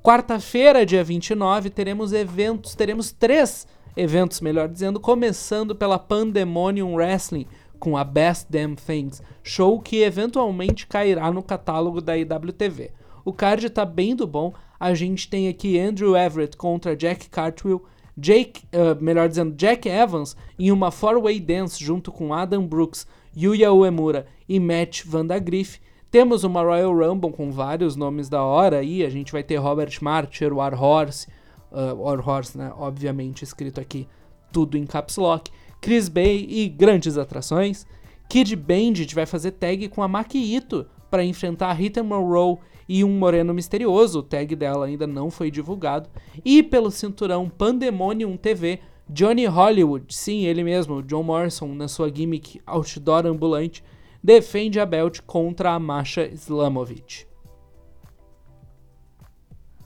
Speaker 5: Quarta-feira, dia 29, teremos eventos, teremos três eventos, melhor dizendo, começando pela Pandemonium Wrestling com a Best Damn Things, show que eventualmente cairá no catálogo da IWTV. O card tá bem do bom. A gente tem aqui Andrew Everett contra Jack Cartwheel, Jake, uh, melhor dizendo, Jack Evans em uma four-way dance junto com Adam Brooks, Yuya Uemura e Matt Vandagriff. Temos uma Royal Rumble com vários nomes da hora aí. A gente vai ter Robert Marcher, War Horse, uh, War Horse, né? Obviamente escrito aqui tudo em caps lock. Chris Bay e grandes atrações. Kid Bandit vai fazer tag com a Maki Ito para enfrentar Rita Monroe e um moreno misterioso, o tag dela ainda não foi divulgado, e pelo cinturão Pandemonium TV, Johnny Hollywood, sim, ele mesmo, John Morrison, na sua gimmick outdoor ambulante, defende a belt contra a Masha Slamovich.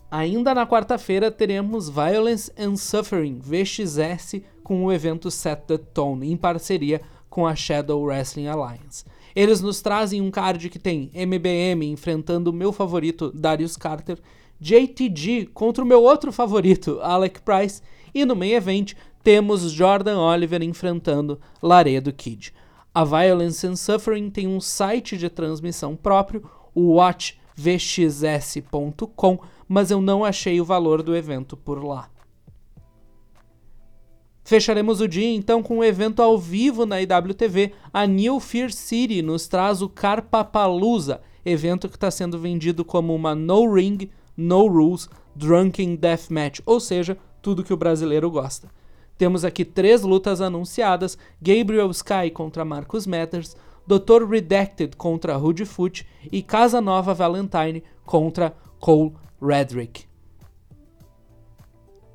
Speaker 5: Ainda na quarta-feira teremos Violence and Suffering VXS com o evento Set the Tone em parceria com a Shadow Wrestling Alliance. Eles nos trazem um card que tem MBM enfrentando o meu favorito, Darius Carter, JTG contra o meu outro favorito, Alec Price, e no main event temos Jordan Oliver enfrentando Laredo Kid. A Violence and Suffering tem um site de transmissão próprio, o watchvxs.com, mas eu não achei o valor do evento por lá. Fecharemos o dia então com um evento ao vivo na IWTV. A New Fear City nos traz o Carpapalooza, evento que está sendo vendido como uma No Ring, No Rules Drunken Deathmatch, ou seja, tudo que o brasileiro gosta. Temos aqui três lutas anunciadas: Gabriel Sky contra Marcus Matters, Dr. Redacted contra Rude Foot e Casa Nova Valentine contra Cole Redrick.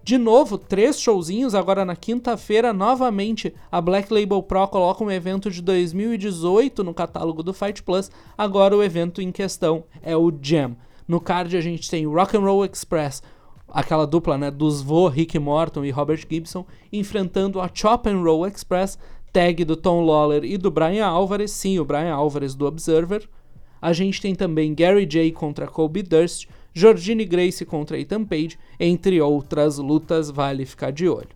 Speaker 5: De novo, três showzinhos. Agora na quinta-feira, novamente, a Black Label Pro coloca um evento de 2018 no catálogo do Fight Plus. Agora o evento em questão é o Jam. No card a gente tem Rock and Roll Express, aquela dupla né, dos Vo, Rick Morton e Robert Gibson, enfrentando a Chop and Roll Express, tag do Tom Lawler e do Brian Alvarez, sim, o Brian Alvarez do Observer. A gente tem também Gary J contra Kobe Durst, Georgine Grace contra Ethan Page, entre outras lutas, vale ficar de olho.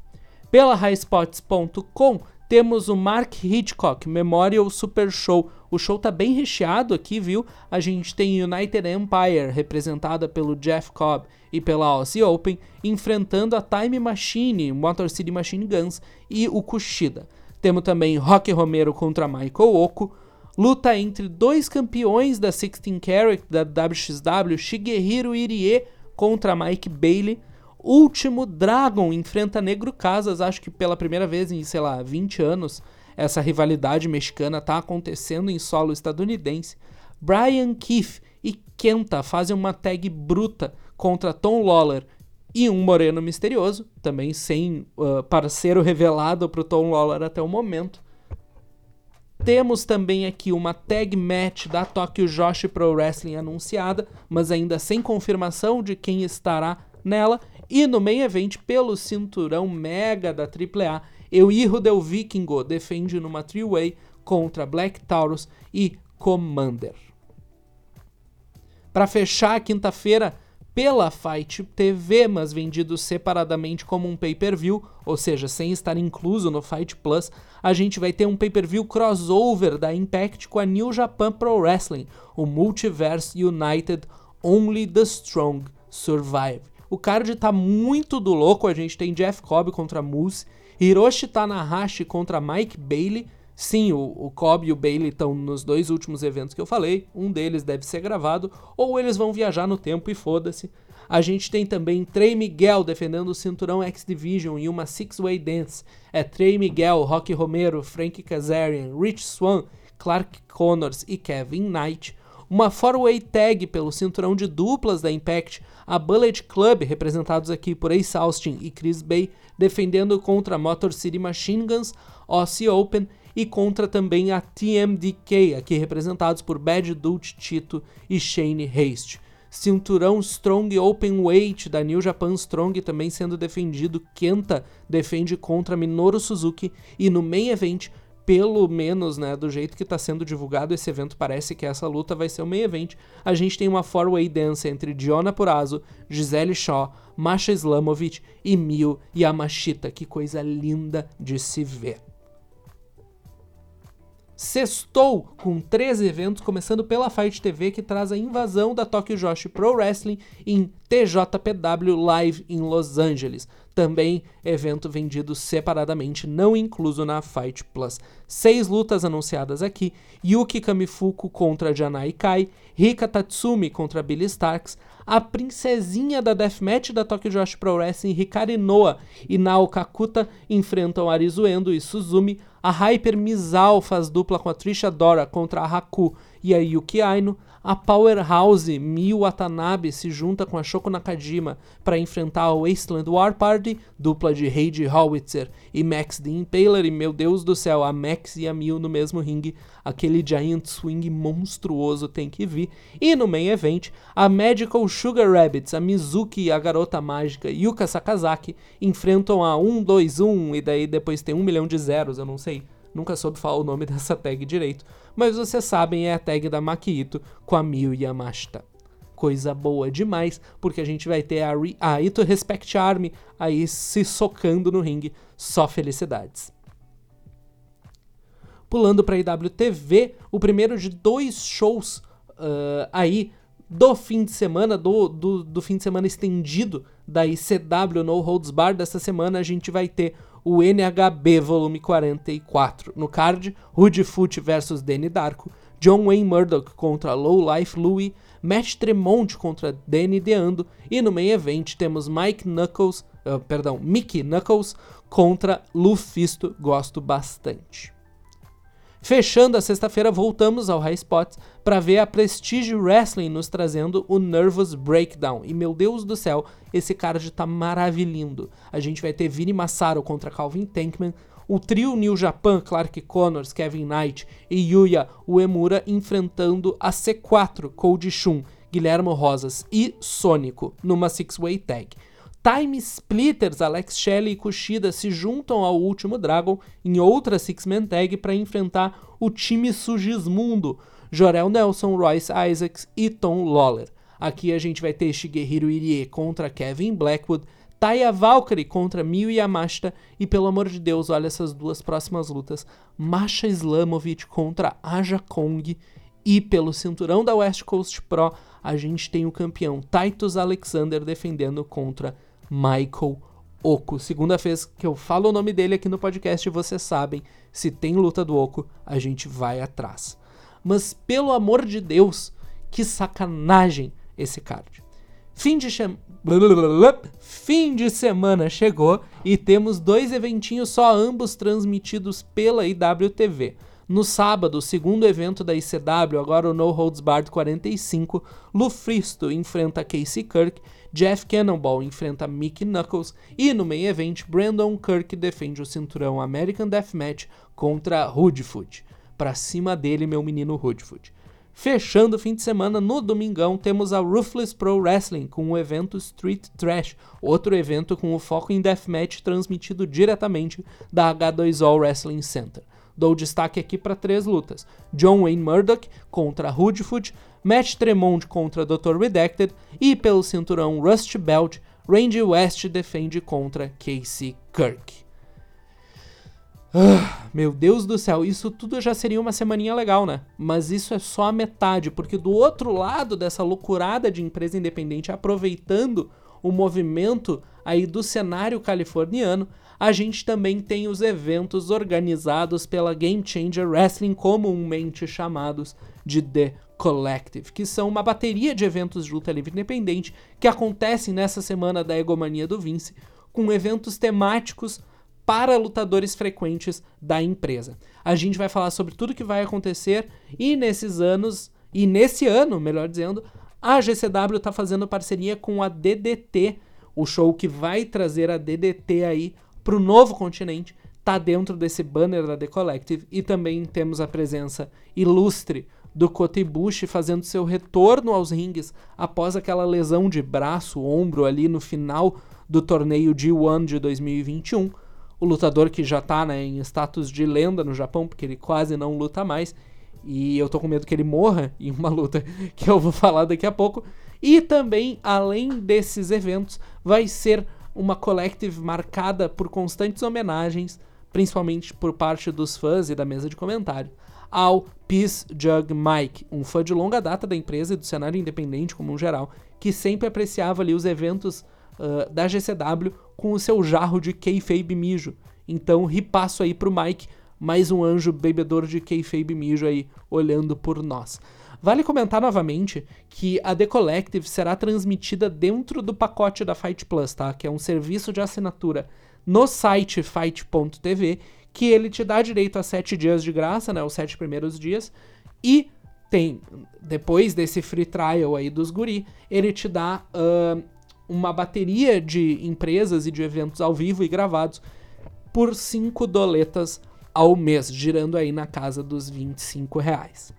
Speaker 5: Pela highspots.com temos o Mark Hitchcock Memorial Super Show. O show tá bem recheado aqui, viu? A gente tem United Empire, representada pelo Jeff Cobb e pela Aussie Open, enfrentando a Time Machine, Motor City Machine Guns e o Kushida. Temos também Rocky Romero contra Michael Oko, luta entre dois campeões da 16 Carat da WXW, Shigeru Irie contra Mike Bailey. Último Dragon enfrenta Negro Casas, acho que pela primeira vez em, sei lá, 20 anos, essa rivalidade mexicana está acontecendo em solo estadunidense. Brian Keith e Kenta fazem uma tag bruta contra Tom Lawler e um Moreno misterioso, também sem uh, parceiro revelado para o Tom Lawler até o momento. Temos também aqui uma tag match da Tokyo Joshi Pro Wrestling anunciada, mas ainda sem confirmação de quem estará nela. E no main event, pelo cinturão mega da AAA, Euiho Del Vikingo defende numa three-way contra Black Taurus e Commander. Para fechar a quinta-feira, pela Fight TV, mas vendido separadamente como um pay-per-view, ou seja, sem estar incluso no Fight Plus, a gente vai ter um pay-per-view crossover da Impact com a New Japan Pro Wrestling, o Multiverse United Only the Strong Survive. O card tá muito do louco, a gente tem Jeff Cobb contra Moose, Hiroshi Tanahashi contra Mike Bailey. Sim, o, o Cobb e o Bailey estão nos dois últimos eventos que eu falei. Um deles deve ser gravado, ou eles vão viajar no tempo e foda-se. A gente tem também Trey Miguel defendendo o cinturão X Division em uma Six-Way Dance. É Trey Miguel, Rocky Romero, Frank Kazarian, Rich Swan, Clark Connors e Kevin Knight uma four-way tag pelo cinturão de duplas da Impact, a Bullet Club, representados aqui por Ace Austin e Chris Bay, defendendo contra Motor City Machine Guns, Aussie Open e contra também a TMDK, aqui representados por Bad Dutch Tito e Shane Haste. Cinturão Strong Open Weight da New Japan Strong também sendo defendido. Kenta defende contra Minoru Suzuki e no main event pelo menos, né, do jeito que está sendo divulgado esse evento, parece que essa luta vai ser o main event. A gente tem uma four-way dance entre Diona Purazo, Gisele Shaw, Masha Islamovic e Mio Yamashita. Que coisa linda de se ver. Sextou com três eventos, começando pela Fight TV, que traz a invasão da Tokyo Joshi Pro Wrestling em TJPW Live em Los Angeles. Também evento vendido separadamente, não incluso na Fight Plus. Seis lutas anunciadas aqui: Yuki Kamifuku contra Janai Kai, Rika Tatsumi contra Billy Starks, a princesinha da Deathmatch da Tokyo Joshi Pro Wrestling, Hikari e Nao Kakuta enfrentam Arizuendo e Suzumi. A Hyper Mizal faz dupla com a Trisha Dora contra a Haku e a Yuki Aino. A Powerhouse Miu Watanabe se junta com a Shoko Nakajima para enfrentar a Wasteland War Party, dupla de Heidi Howitzer e Max the Impaler. E meu Deus do céu, a Max e a Miu no mesmo ringue. Aquele Giant Swing monstruoso tem que vir. E no main event, a Magical Sugar Rabbits, a Mizuki e a Garota Mágica Yuka Sakazaki enfrentam a 121 e daí depois tem um milhão de zeros, eu não sei. Nunca soube falar o nome dessa tag direito, mas vocês sabem, é a tag da Makito com a Miyu Yamashita. Coisa boa demais, porque a gente vai ter a, Ri a Ito Respect Army aí se socando no ringue, só felicidades. Pulando para a IWTV, o primeiro de dois shows uh, aí do fim de semana, do, do, do, fim de semana estendido da ICW No Holds Bar. Dessa semana a gente vai ter o NHB volume 44. No card, Rude Foot versus Danny Darko, John Wayne Murdoch contra Low Life Louie, Matt Tremont contra Danny DeAndo e no main event temos Mike Knuckles, uh, perdão, Mickey Knuckles contra Lufisto, gosto bastante. Fechando a sexta-feira, voltamos ao High Spots para ver a Prestige Wrestling nos trazendo o Nervous Breakdown. E meu Deus do céu, esse card tá maravilhindo. A gente vai ter Vini Massaro contra Calvin Tankman, o trio New Japan, Clark Connors, Kevin Knight e Yuya Uemura enfrentando a C4, Cody Shun, Guilherme Rosas e Sônico numa Six-Way Tag. Time Splitters, Alex Shelley e Kushida se juntam ao último Dragon em outra Six-Man Tag para enfrentar o time Sugismundo, Jorel Nelson, Royce Isaacs e Tom Lawler. Aqui a gente vai ter Shigeru Irie contra Kevin Blackwood, Taya Valkyrie contra Miyu Yamashita e pelo amor de Deus, olha essas duas próximas lutas. Masha Islamovic contra Aja Kong e pelo cinturão da West Coast Pro, a gente tem o campeão Titus Alexander defendendo contra Michael Oco. Segunda vez que eu falo o nome dele aqui no podcast, vocês sabem, se tem luta do Oco, a gente vai atrás. Mas pelo amor de Deus, que sacanagem esse card. Fim de, cham... Fim de semana chegou e temos dois eventinhos só, ambos transmitidos pela IWTV. No sábado, segundo evento da ICW, agora o No Holds Barred 45, Lufristo enfrenta Casey Kirk, Jeff Cannonball enfrenta Mickey Knuckles e no main event, Brandon Kirk defende o cinturão American Deathmatch contra Hoodfoot. Pra cima dele, meu menino Hoodfoot. Fechando o fim de semana, no domingão, temos a Ruthless Pro Wrestling com o evento Street Trash, outro evento com o foco em deathmatch transmitido diretamente da H2O Wrestling Center. Dou destaque aqui para três lutas: John Wayne Murdoch contra Hoodfoot, Matt Tremont contra Dr. Redacted e pelo cinturão Rust Belt, Randy West defende contra Casey Kirk. Ah, meu Deus do céu, isso tudo já seria uma semaninha legal, né? Mas isso é só a metade, porque do outro lado dessa loucurada de empresa independente aproveitando o movimento aí do cenário californiano, a gente também tem os eventos organizados pela Game Changer Wrestling, comumente chamados de The Collective, que são uma bateria de eventos de luta livre independente que acontecem nessa semana da egomania do Vince, com eventos temáticos para lutadores frequentes da empresa. A gente vai falar sobre tudo que vai acontecer e nesses anos, e nesse ano, melhor dizendo, a GCW está fazendo parceria com a DDT, o show que vai trazer a DDT aí para o novo continente está dentro desse banner da The Collective e também temos a presença ilustre do Kota Ibushi fazendo seu retorno aos ringues após aquela lesão de braço, ombro ali no final do torneio G1 de 2021. O lutador que já está né, em status de lenda no Japão, porque ele quase não luta mais. E eu tô com medo que ele morra em uma luta que eu vou falar daqui a pouco. E também, além desses eventos, vai ser uma collective marcada por constantes homenagens, principalmente por parte dos fãs e da mesa de comentário, ao Peace Jug Mike, um fã de longa data da empresa e do cenário independente como um geral, que sempre apreciava ali os eventos uh, da GCW com o seu jarro de kayfabe mijo. Então, ripasso aí pro Mike, mais um anjo bebedor de kayfabe mijo aí, olhando por nós. Vale comentar novamente que a The Collective será transmitida dentro do pacote da Fight Plus, tá? Que é um serviço de assinatura no site fight.tv, que ele te dá direito a sete dias de graça, né? Os sete primeiros dias. E tem, depois desse free trial aí dos guri, ele te dá uh, uma bateria de empresas e de eventos ao vivo e gravados por 5 doletas ao mês, girando aí na casa dos 25 reais.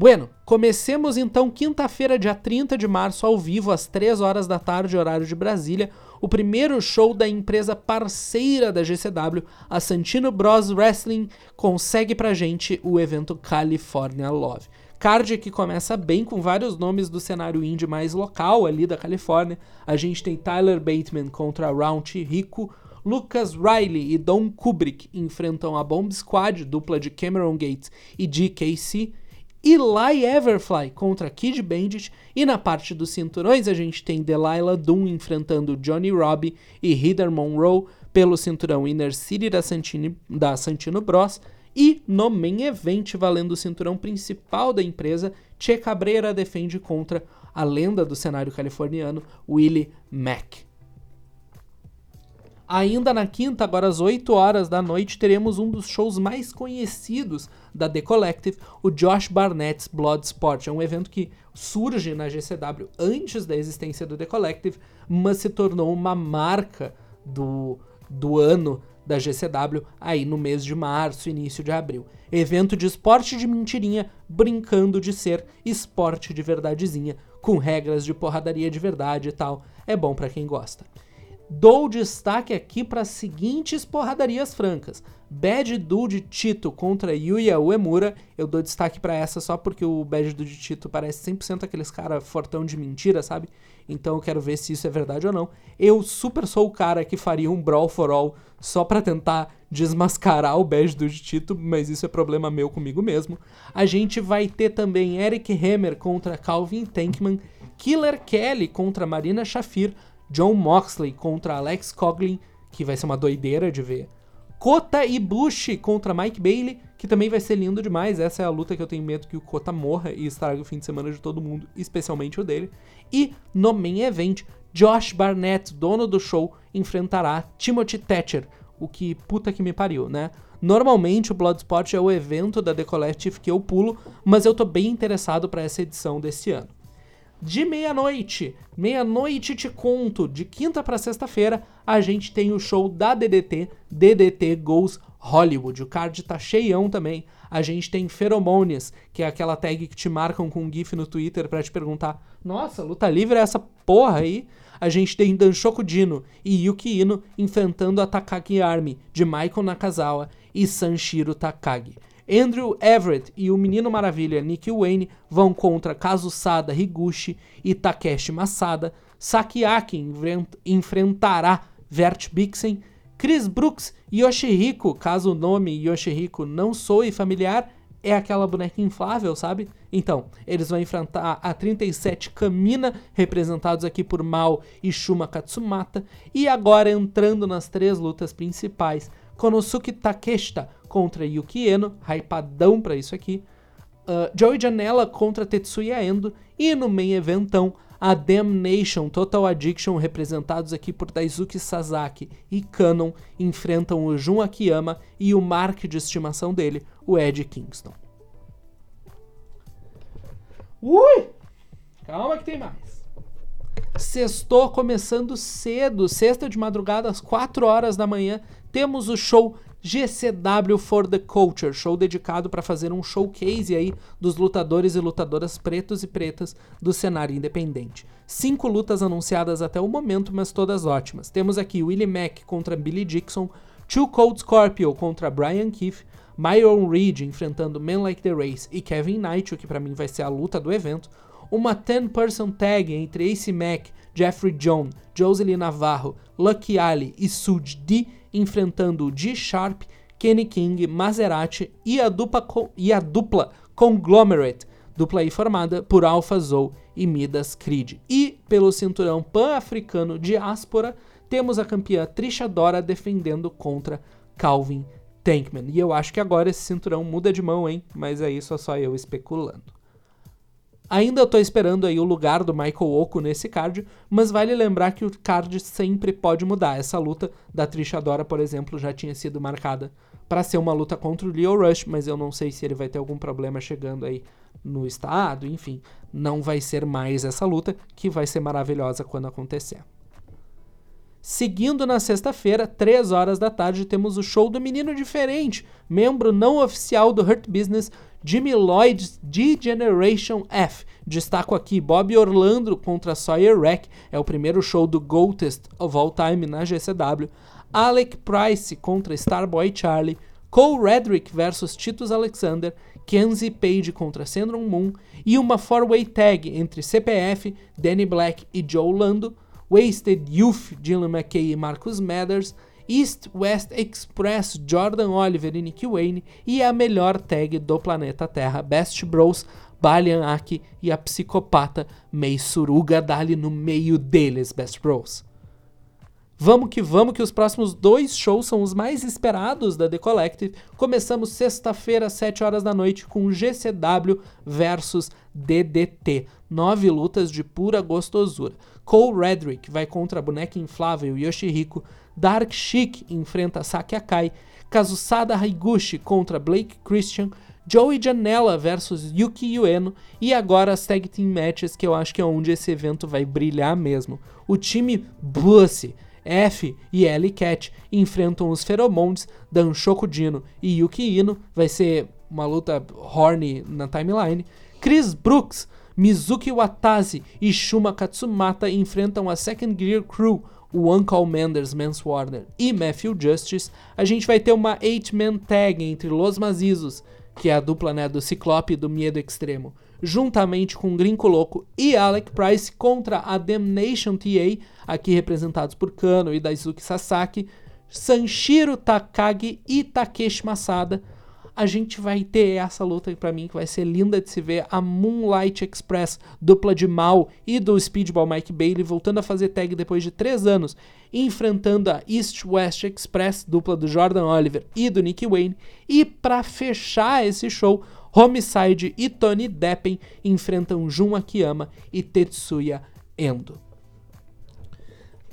Speaker 5: Bueno, comecemos então quinta-feira, dia 30 de março, ao vivo, às 3 horas da tarde, horário de Brasília, o primeiro show da empresa parceira da GCW, a Santino Bros Wrestling, consegue pra gente o evento California Love. Card que começa bem com vários nomes do cenário indie mais local ali da Califórnia. A gente tem Tyler Bateman contra Round Rico, Lucas Riley e Don Kubrick enfrentam a Bomb Squad, dupla de Cameron Gates e DKC. Eli Everfly contra Kid Bandit. E na parte dos cinturões a gente tem Delilah Doom enfrentando Johnny Robbie e Heather Monroe pelo cinturão Inner City da, Santini, da Santino Bros. E no main event, valendo o cinturão principal da empresa, Che Cabrera defende contra a lenda do cenário californiano, Willie Mack. Ainda na quinta, agora às 8 horas da noite, teremos um dos shows mais conhecidos da The Collective, o Josh Barnett's Bloodsport. É um evento que surge na GCW antes da existência do The Collective, mas se tornou uma marca do, do ano da GCW aí no mês de março, início de abril. Evento de esporte de mentirinha, brincando de ser esporte de verdadezinha, com regras de porradaria de verdade e tal. É bom para quem gosta. Dou destaque aqui para as seguintes porradarias francas. Bad Dude Tito contra Yuya Uemura. Eu dou destaque para essa só porque o Bad Dude Tito parece 100% aqueles cara fortão de mentira, sabe? Então eu quero ver se isso é verdade ou não. Eu super sou o cara que faria um Brawl for All só para tentar desmascarar o Bad Dude Tito, mas isso é problema meu comigo mesmo. A gente vai ter também Eric Hammer contra Calvin Tankman, Killer Kelly contra Marina Shafir, John Moxley contra Alex Coughlin, que vai ser uma doideira de ver. Kota Ibushi contra Mike Bailey, que também vai ser lindo demais. Essa é a luta que eu tenho medo que o Kota morra e estrague o fim de semana de todo mundo, especialmente o dele. E no main event, Josh Barnett, dono do show, enfrentará Timothy Thatcher, o que puta que me pariu, né? Normalmente o Bloodsport é o evento da The Collective que eu pulo, mas eu tô bem interessado para essa edição desse ano de meia-noite. Meia-noite te conto, de quinta para sexta-feira, a gente tem o show da DDT, DDT Goes Hollywood. O card tá cheião também. A gente tem Pheromones, que é aquela tag que te marcam com um GIF no Twitter para te perguntar: Nossa, luta livre é essa porra aí? A gente tem Danshoku Dino e Yuki Ino enfrentando a Takagi Army, de Michael Nakazawa e Sanshiro Takagi. Andrew Everett e o Menino Maravilha Nick Wayne vão contra Kazusada Higuchi e Takeshi Masada. Sakiaki enfrentará Vert Bixen. Chris Brooks e Yoshihiko, caso o nome Yoshihiko não soe familiar, é aquela boneca inflável, sabe? Então, eles vão enfrentar a 37 Kamina, representados aqui por Mao e Shuma Katsumata. E agora entrando nas três lutas principais, Konosuke Takeshita contra Yuki Eno, hypadão pra isso aqui. Uh, Joey Janela contra Tetsuya Endo. E no main eventão, a Damnation Total Addiction, representados aqui por Daisuke Sasaki e Kanon, enfrentam o Jun Akiyama e o Mark de estimação dele, o Ed Kingston. Ui! Calma que tem mais. Sextou começando cedo, sexta de madrugada às 4 horas da manhã, temos o show GCW for the Culture, show dedicado para fazer um showcase aí dos lutadores e lutadoras pretos e pretas do cenário independente. Cinco lutas anunciadas até o momento, mas todas ótimas. Temos aqui Willie Mack contra Billy Dixon, Two Cold Scorpio contra Brian Keith, Myron Reed enfrentando Men Like the Race e Kevin Knight, o que para mim vai ser a luta do evento. Uma 10-person tag entre Ace Mack, Jeffrey John, Joselyn Navarro, Lucky Ali e Sud D enfrentando G-Sharp, Kenny King, Maserati e a dupla, e a dupla Conglomerate, dupla aí formada por Alpha Zou e Midas Creed. E pelo cinturão pan-africano diáspora, temos a campeã Trisha Dora defendendo contra Calvin Tankman. E eu acho que agora esse cinturão muda de mão, hein? Mas é isso, é só eu especulando. Ainda estou esperando aí o lugar do Michael Oku nesse card, mas vale lembrar que o card sempre pode mudar. Essa luta da Trisha Dora, por exemplo, já tinha sido marcada para ser uma luta contra o Leo Rush, mas eu não sei se ele vai ter algum problema chegando aí no estado, enfim, não vai ser mais essa luta que vai ser maravilhosa quando acontecer. Seguindo na sexta-feira, 3 horas da tarde, temos o show do Menino Diferente, membro não oficial do Hurt Business, Jimmy Lloyd de Generation F. Destaco aqui Bob Orlando contra Sawyer Rack, é o primeiro show do Goatest of All Time na GCW. Alec Price contra Starboy Charlie, Cole Redrick versus Titus Alexander, Kenzie Page contra Sandron Moon. E uma four-way tag entre CPF, Danny Black e Joe Lando, Wasted Youth, Dylan McKay e Marcus Mathers, East West Express, Jordan Oliver e Nick Wayne, e a melhor tag do planeta Terra, Best Bros, Balian Aki e a psicopata Mei Suruga dali no meio deles, Best Bros. Vamos que vamos, que os próximos dois shows são os mais esperados da The Collective. Começamos sexta-feira, às 7 horas da noite, com GCW versus DDT. Nove lutas de pura gostosura. Cole Redrick vai contra a boneca inflável Yoshihiko. Dark Chic enfrenta Saki Akai. Kazusada Higuchi contra Blake Christian. Joey Janela versus Yuki Ueno. E agora as tag team matches, que eu acho que é onde esse evento vai brilhar mesmo. O time Bussy F e Ellie Cat enfrentam os Pheromones, Dan Shokudino e Yuki Ino. Vai ser uma luta horny na timeline. Chris Brooks, Mizuki Watazi e Shuma Katsumata enfrentam a Second Gear Crew, o Uncle Manders, Mance Warner e Matthew Justice, a gente vai ter uma 8-man tag entre Los Mazizos, que é a dupla né, do Ciclope e do Medo Extremo, juntamente com Grinco Louco e Alec Price contra a Damnation TA, aqui representados por Kano e Daisuke Sasaki, Sanshiro Takagi e Takeshi Masada. A gente vai ter essa luta para mim que vai ser linda de se ver a Moonlight Express, dupla de Mal e do Speedball Mike Bailey voltando a fazer tag depois de três anos, enfrentando a East West Express, dupla do Jordan Oliver e do Nick Wayne. E para fechar esse show, Homicide e Tony Deppen enfrentam Jun Akiyama e Tetsuya Endo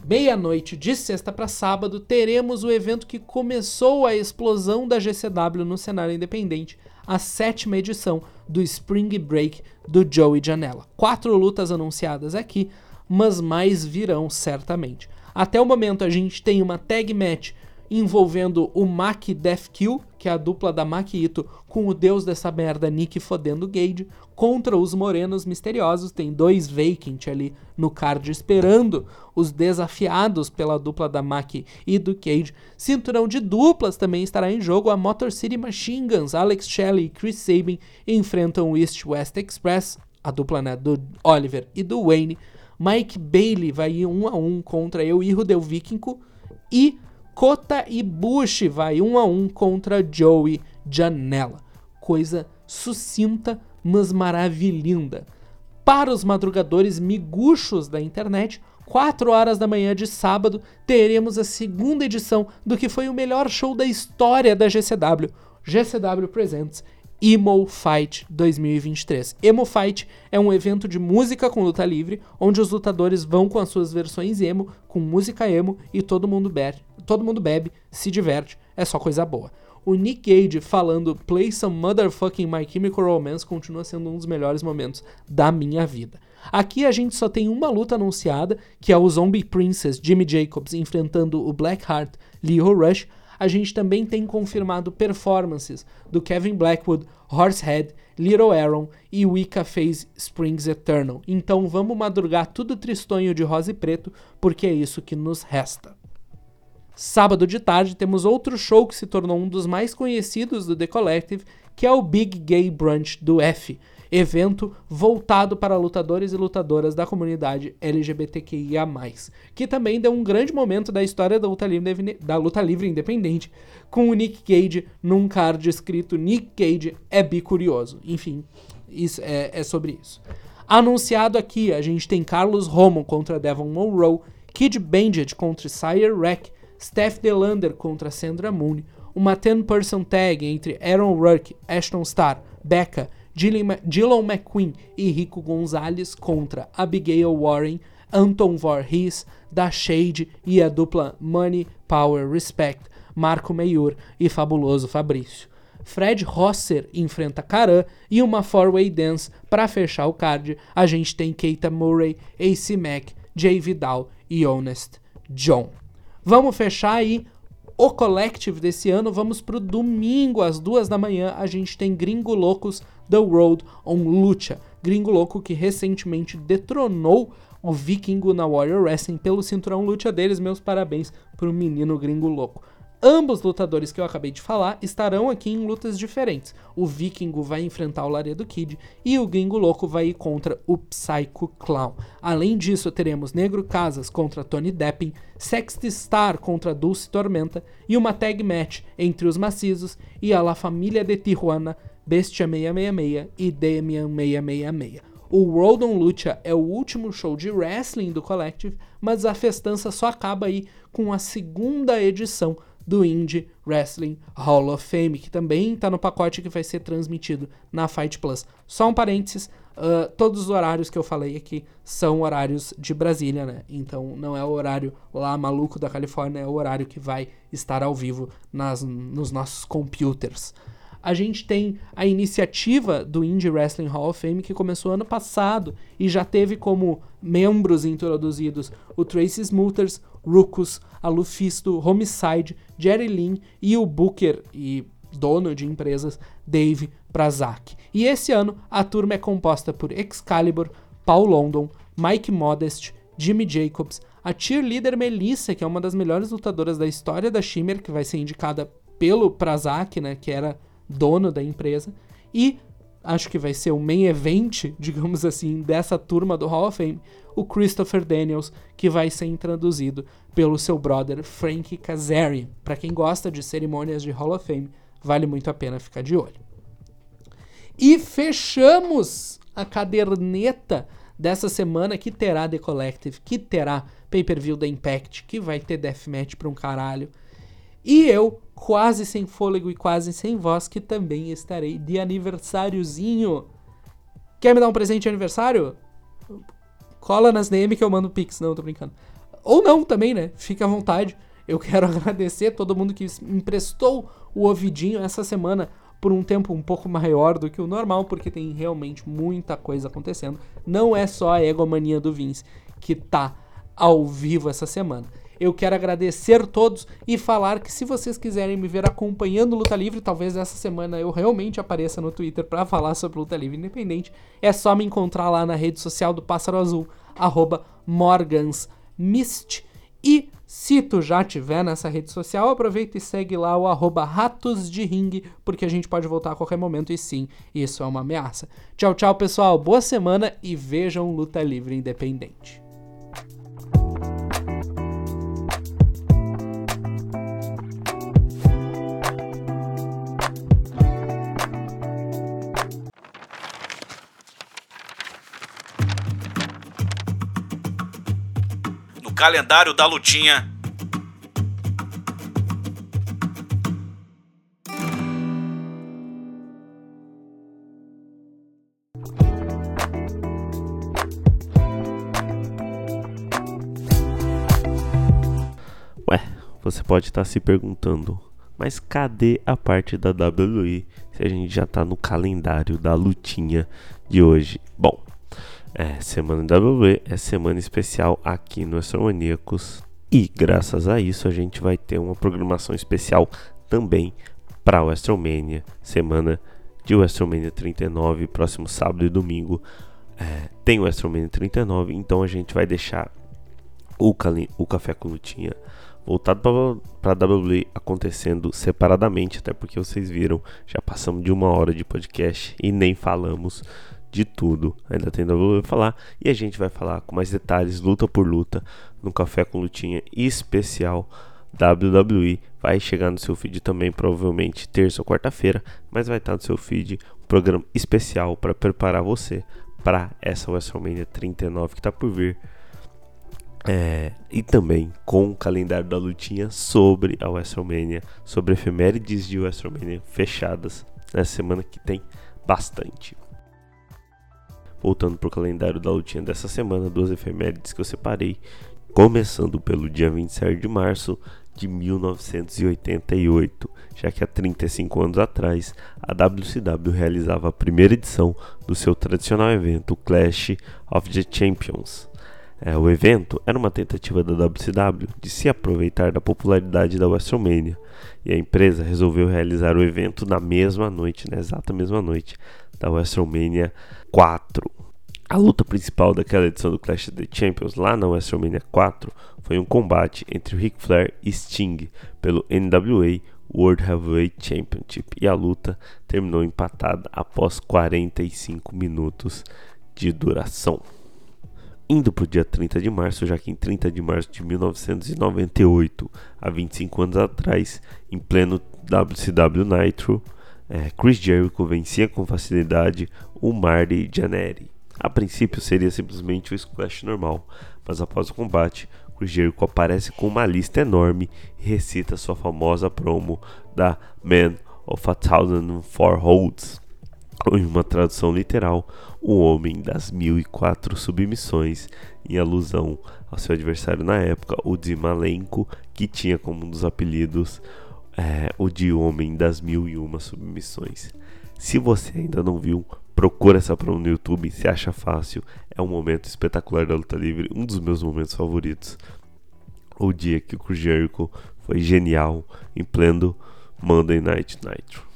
Speaker 5: meia-noite de sexta para sábado, teremos o evento que começou a explosão da GCW no cenário independente, a sétima edição do Spring Break do Joey Janela. Quatro lutas anunciadas aqui, mas mais virão certamente. Até o momento a gente tem uma tag match envolvendo o Maki Death Kill, que é a dupla da Maki Ito, com o deus dessa merda Nick fodendo Gage, contra os Morenos Misteriosos. Tem dois Vacant ali no card esperando os desafiados pela dupla da Maki e do Cage. Cinturão de duplas também estará em jogo. A Motor City Machine Guns, Alex Shelley e Chris Sabin enfrentam o East West Express, a dupla né, do Oliver e do Wayne. Mike Bailey vai ir um a um contra eu e Rudel Vikingo. E Kota Ibushi vai um a um contra Joey Janela. Coisa sucinta, mas maravilhinda. Para os madrugadores miguxos da internet, 4 horas da manhã de sábado, teremos a segunda edição do que foi o melhor show da história da GCW, GCW Presents Emo Fight 2023. Emo Fight é um evento de música com luta livre, onde os lutadores vão com as suas versões emo, com música emo e todo mundo bebe, todo mundo bebe, se diverte, é só coisa boa. O Nick Gage falando Play Some Motherfucking My Chemical Romance continua sendo um dos melhores momentos da minha vida. Aqui a gente só tem uma luta anunciada, que é o Zombie Princess Jimmy Jacobs enfrentando o Blackheart Leo Rush, a gente também tem confirmado performances do Kevin Blackwood, Horsehead, Little Aaron e Wicca Phase Springs Eternal. Então vamos madrugar tudo tristonho de rosa e preto, porque é isso que nos resta. Sábado de tarde temos outro show que se tornou um dos mais conhecidos do The Collective, que é o Big Gay Brunch do F, evento voltado para lutadores e lutadoras da comunidade LGBTQIA+, que também deu um grande momento da história da luta livre, da luta livre independente, com o Nick Cage num card escrito Nick Cage é bicurioso. Enfim, isso é, é sobre isso. Anunciado aqui, a gente tem Carlos Roman contra Devon Monroe, Kid Bandit contra Sire Rack, Steph Delander contra Sandra Moon, uma 10-person tag entre Aaron Rourke, Ashton Starr, Becca Dylan McQueen e Rico Gonzalez contra Abigail Warren, Anton Voorhees, Da Shade e a dupla Money, Power, Respect, Marco Meiur e Fabuloso Fabrício. Fred Rosser enfrenta Karan e uma four-way dance para fechar o card. A gente tem Keita Murray, AC Mack, Jay Vidal e Honest John. Vamos fechar aí o Collective desse ano. Vamos pro domingo às duas da manhã. A gente tem Gringo Loucos The Road on Lucha. Gringo louco que recentemente detronou o Vikingo na Warrior Wrestling pelo cinturão luta deles. Meus parabéns pro menino gringo louco. Ambos lutadores que eu acabei de falar estarão aqui em lutas diferentes. O Vikingo vai enfrentar o Laredo Kid e o Gringo Louco vai ir contra o Psycho Clown. Além disso, teremos Negro Casas contra Tony Deppin, Sexty Star contra Dulce Tormenta e uma tag match entre os macizos e a La Família de Tijuana Bestia 666 e Damian 666. O World on Lucha é o último show de wrestling do Collective, mas a festança só acaba aí com a segunda edição do Indie Wrestling Hall of Fame, que também está no pacote que vai ser transmitido na Fight Plus. Só um parênteses, uh, todos os horários que eu falei aqui são horários de Brasília, né? Então não é o horário lá maluco da Califórnia, é o horário que vai estar ao vivo nas, nos nossos computers a gente tem a iniciativa do Indie Wrestling Hall of Fame que começou ano passado e já teve como membros introduzidos o Tracy Smooters, Ruckus, a Lufisto, Homicide, Jerry Lynn e o Booker e dono de empresas Dave Prazak. E esse ano a turma é composta por Excalibur, Paul London, Mike Modest, Jimmy Jacobs, a cheerleader Melissa, que é uma das melhores lutadoras da história da Shimmer, que vai ser indicada pelo Prazak, né, que era dono da empresa, e acho que vai ser o main event, digamos assim, dessa turma do Hall of Fame, o Christopher Daniels, que vai ser introduzido pelo seu brother Frank Kazarian. Para quem gosta de cerimônias de Hall of Fame, vale muito a pena ficar de olho. E fechamos a caderneta dessa semana que terá The Collective, que terá pay-per-view da Impact, que vai ter deathmatch pra um caralho. E eu, quase sem fôlego e quase sem voz, que também estarei de aniversáriozinho. Quer me dar um presente de aniversário? Cola nas DM que eu mando pix. Não, tô brincando. Ou não também, né? Fica à vontade. Eu quero agradecer a todo mundo que emprestou o ouvidinho essa semana por um tempo um pouco maior do que o normal, porque tem realmente muita coisa acontecendo. Não é só a egomania do Vince que tá ao vivo essa semana. Eu quero agradecer todos e falar que se vocês quiserem me ver acompanhando Luta Livre, talvez essa semana eu realmente apareça no Twitter para falar sobre Luta Livre Independente, é só me encontrar lá na rede social do Pássaro Azul, arroba morgansmist. E se tu já tiver nessa rede social, aproveita e segue lá o arroba ratos de ringue, porque a gente pode voltar a qualquer momento e sim, isso é uma ameaça. Tchau, tchau, pessoal. Boa semana e vejam Luta Livre Independente.
Speaker 1: Calendário da lutinha.
Speaker 2: Ué, você pode estar se perguntando, mas cadê a parte da WWE se a gente já tá no calendário da lutinha de hoje? Bom, é semana WWE, é semana especial aqui no Astromaníacos e graças a isso a gente vai ter uma programação especial também para o WrestleMania, semana de WrestleMania 39, próximo sábado e domingo. É, tem o WrestleMania 39, então a gente vai deixar o, o Café com Lutinha voltado para a WWE acontecendo separadamente, até porque vocês viram, já passamos de uma hora de podcast e nem falamos de tudo. Ainda tem WWE falar e a gente vai falar com mais detalhes, luta por luta, no Café com Lutinha especial WWE. Vai chegar no seu feed também, provavelmente terça ou quarta-feira, mas vai estar no seu feed um programa especial para preparar você para essa WrestleMania 39 que está por vir. É, e também com o calendário da lutinha sobre a WrestleMania, sobre efemérides de WrestleMania fechadas nessa semana que tem bastante. Voltando para o calendário da lutinha dessa semana, duas efemérides que eu separei, começando pelo dia 27 de março de 1988, já que há 35 anos atrás a WCW realizava a primeira edição do seu tradicional evento Clash of the Champions. É, o evento era uma tentativa da WCW de se aproveitar da popularidade da WrestleMania e a empresa resolveu realizar o evento na mesma noite, na exata mesma noite da WrestleMania 4. A luta principal daquela edição do Clash of the Champions lá na WrestleMania 4 foi um combate entre Ric Flair e Sting pelo NWA World Heavyweight Championship e a luta terminou empatada após 45 minutos de duração indo para o dia 30 de março, já que em 30 de março de 1998, há 25 anos atrás, em pleno WCW Nitro, é, Chris Jericho vencia com facilidade o Marty Jannetty. A princípio seria simplesmente o squash normal, mas após o combate, Chris Jericho aparece com uma lista enorme e recita sua famosa promo da Man of a Thousand Four Holds. Em uma tradução literal, o homem das mil e quatro submissões, em alusão ao seu adversário na época, o Malenko, que tinha como um dos apelidos é, o de homem das mil e uma submissões. Se você ainda não viu, procura essa promo no YouTube, se acha fácil, é um momento espetacular da luta livre, um dos meus momentos favoritos. O dia que o Jericho foi genial em pleno Monday Night Nitro.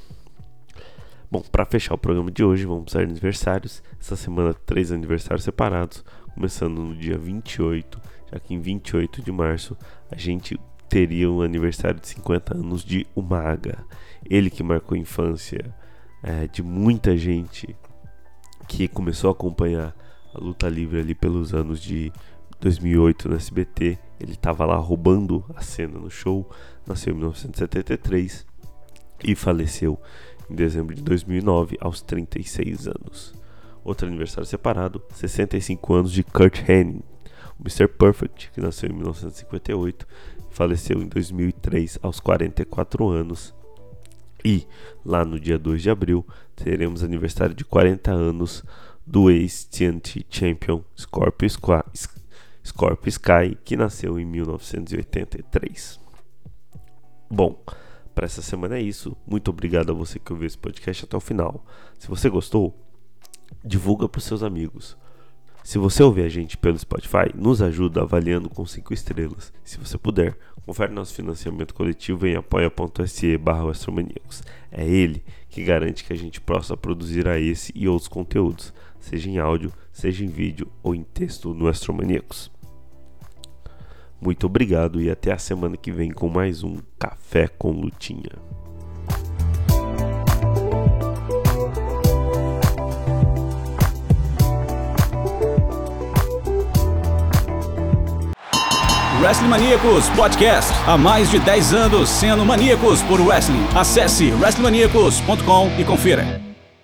Speaker 2: Bom, para fechar o programa de hoje, vamos aos aniversários. Essa semana, três aniversários separados, começando no dia 28, já que em 28 de março a gente teria o aniversário de 50 anos de Umaga. Ele que marcou a infância é, de muita gente que começou a acompanhar a luta livre ali pelos anos de 2008 no SBT. Ele estava lá roubando a cena no show. Nasceu em 1973 e faleceu em dezembro de 2009 aos 36 anos. Outro aniversário separado, 65 anos de Kurt Hennig, o Mr. Perfect, que nasceu em 1958 e faleceu em 2003 aos 44 anos. E lá no dia 2 de abril teremos aniversário de 40 anos do ex-TNT Champion Scorpio, Scorpio Sky, que nasceu em 1983. Bom, para essa semana é isso. Muito obrigado a você que ouviu esse podcast até o final. Se você gostou, divulga para os seus amigos. Se você ouvir a gente pelo Spotify, nos ajuda avaliando com 5 estrelas. Se você puder, confere nosso financiamento coletivo em apoia.se barra É ele que garante que a gente possa produzir a esse e outros conteúdos, seja em áudio, seja em vídeo ou em texto no Astromaníacos. Muito obrigado e até a semana que vem com mais um Café com Lutinha.
Speaker 1: Wrestling Maníacos Podcast. Há mais de 10 anos sendo maníacos por wrestling. Acesse wrestlingmaníacos.com e confira.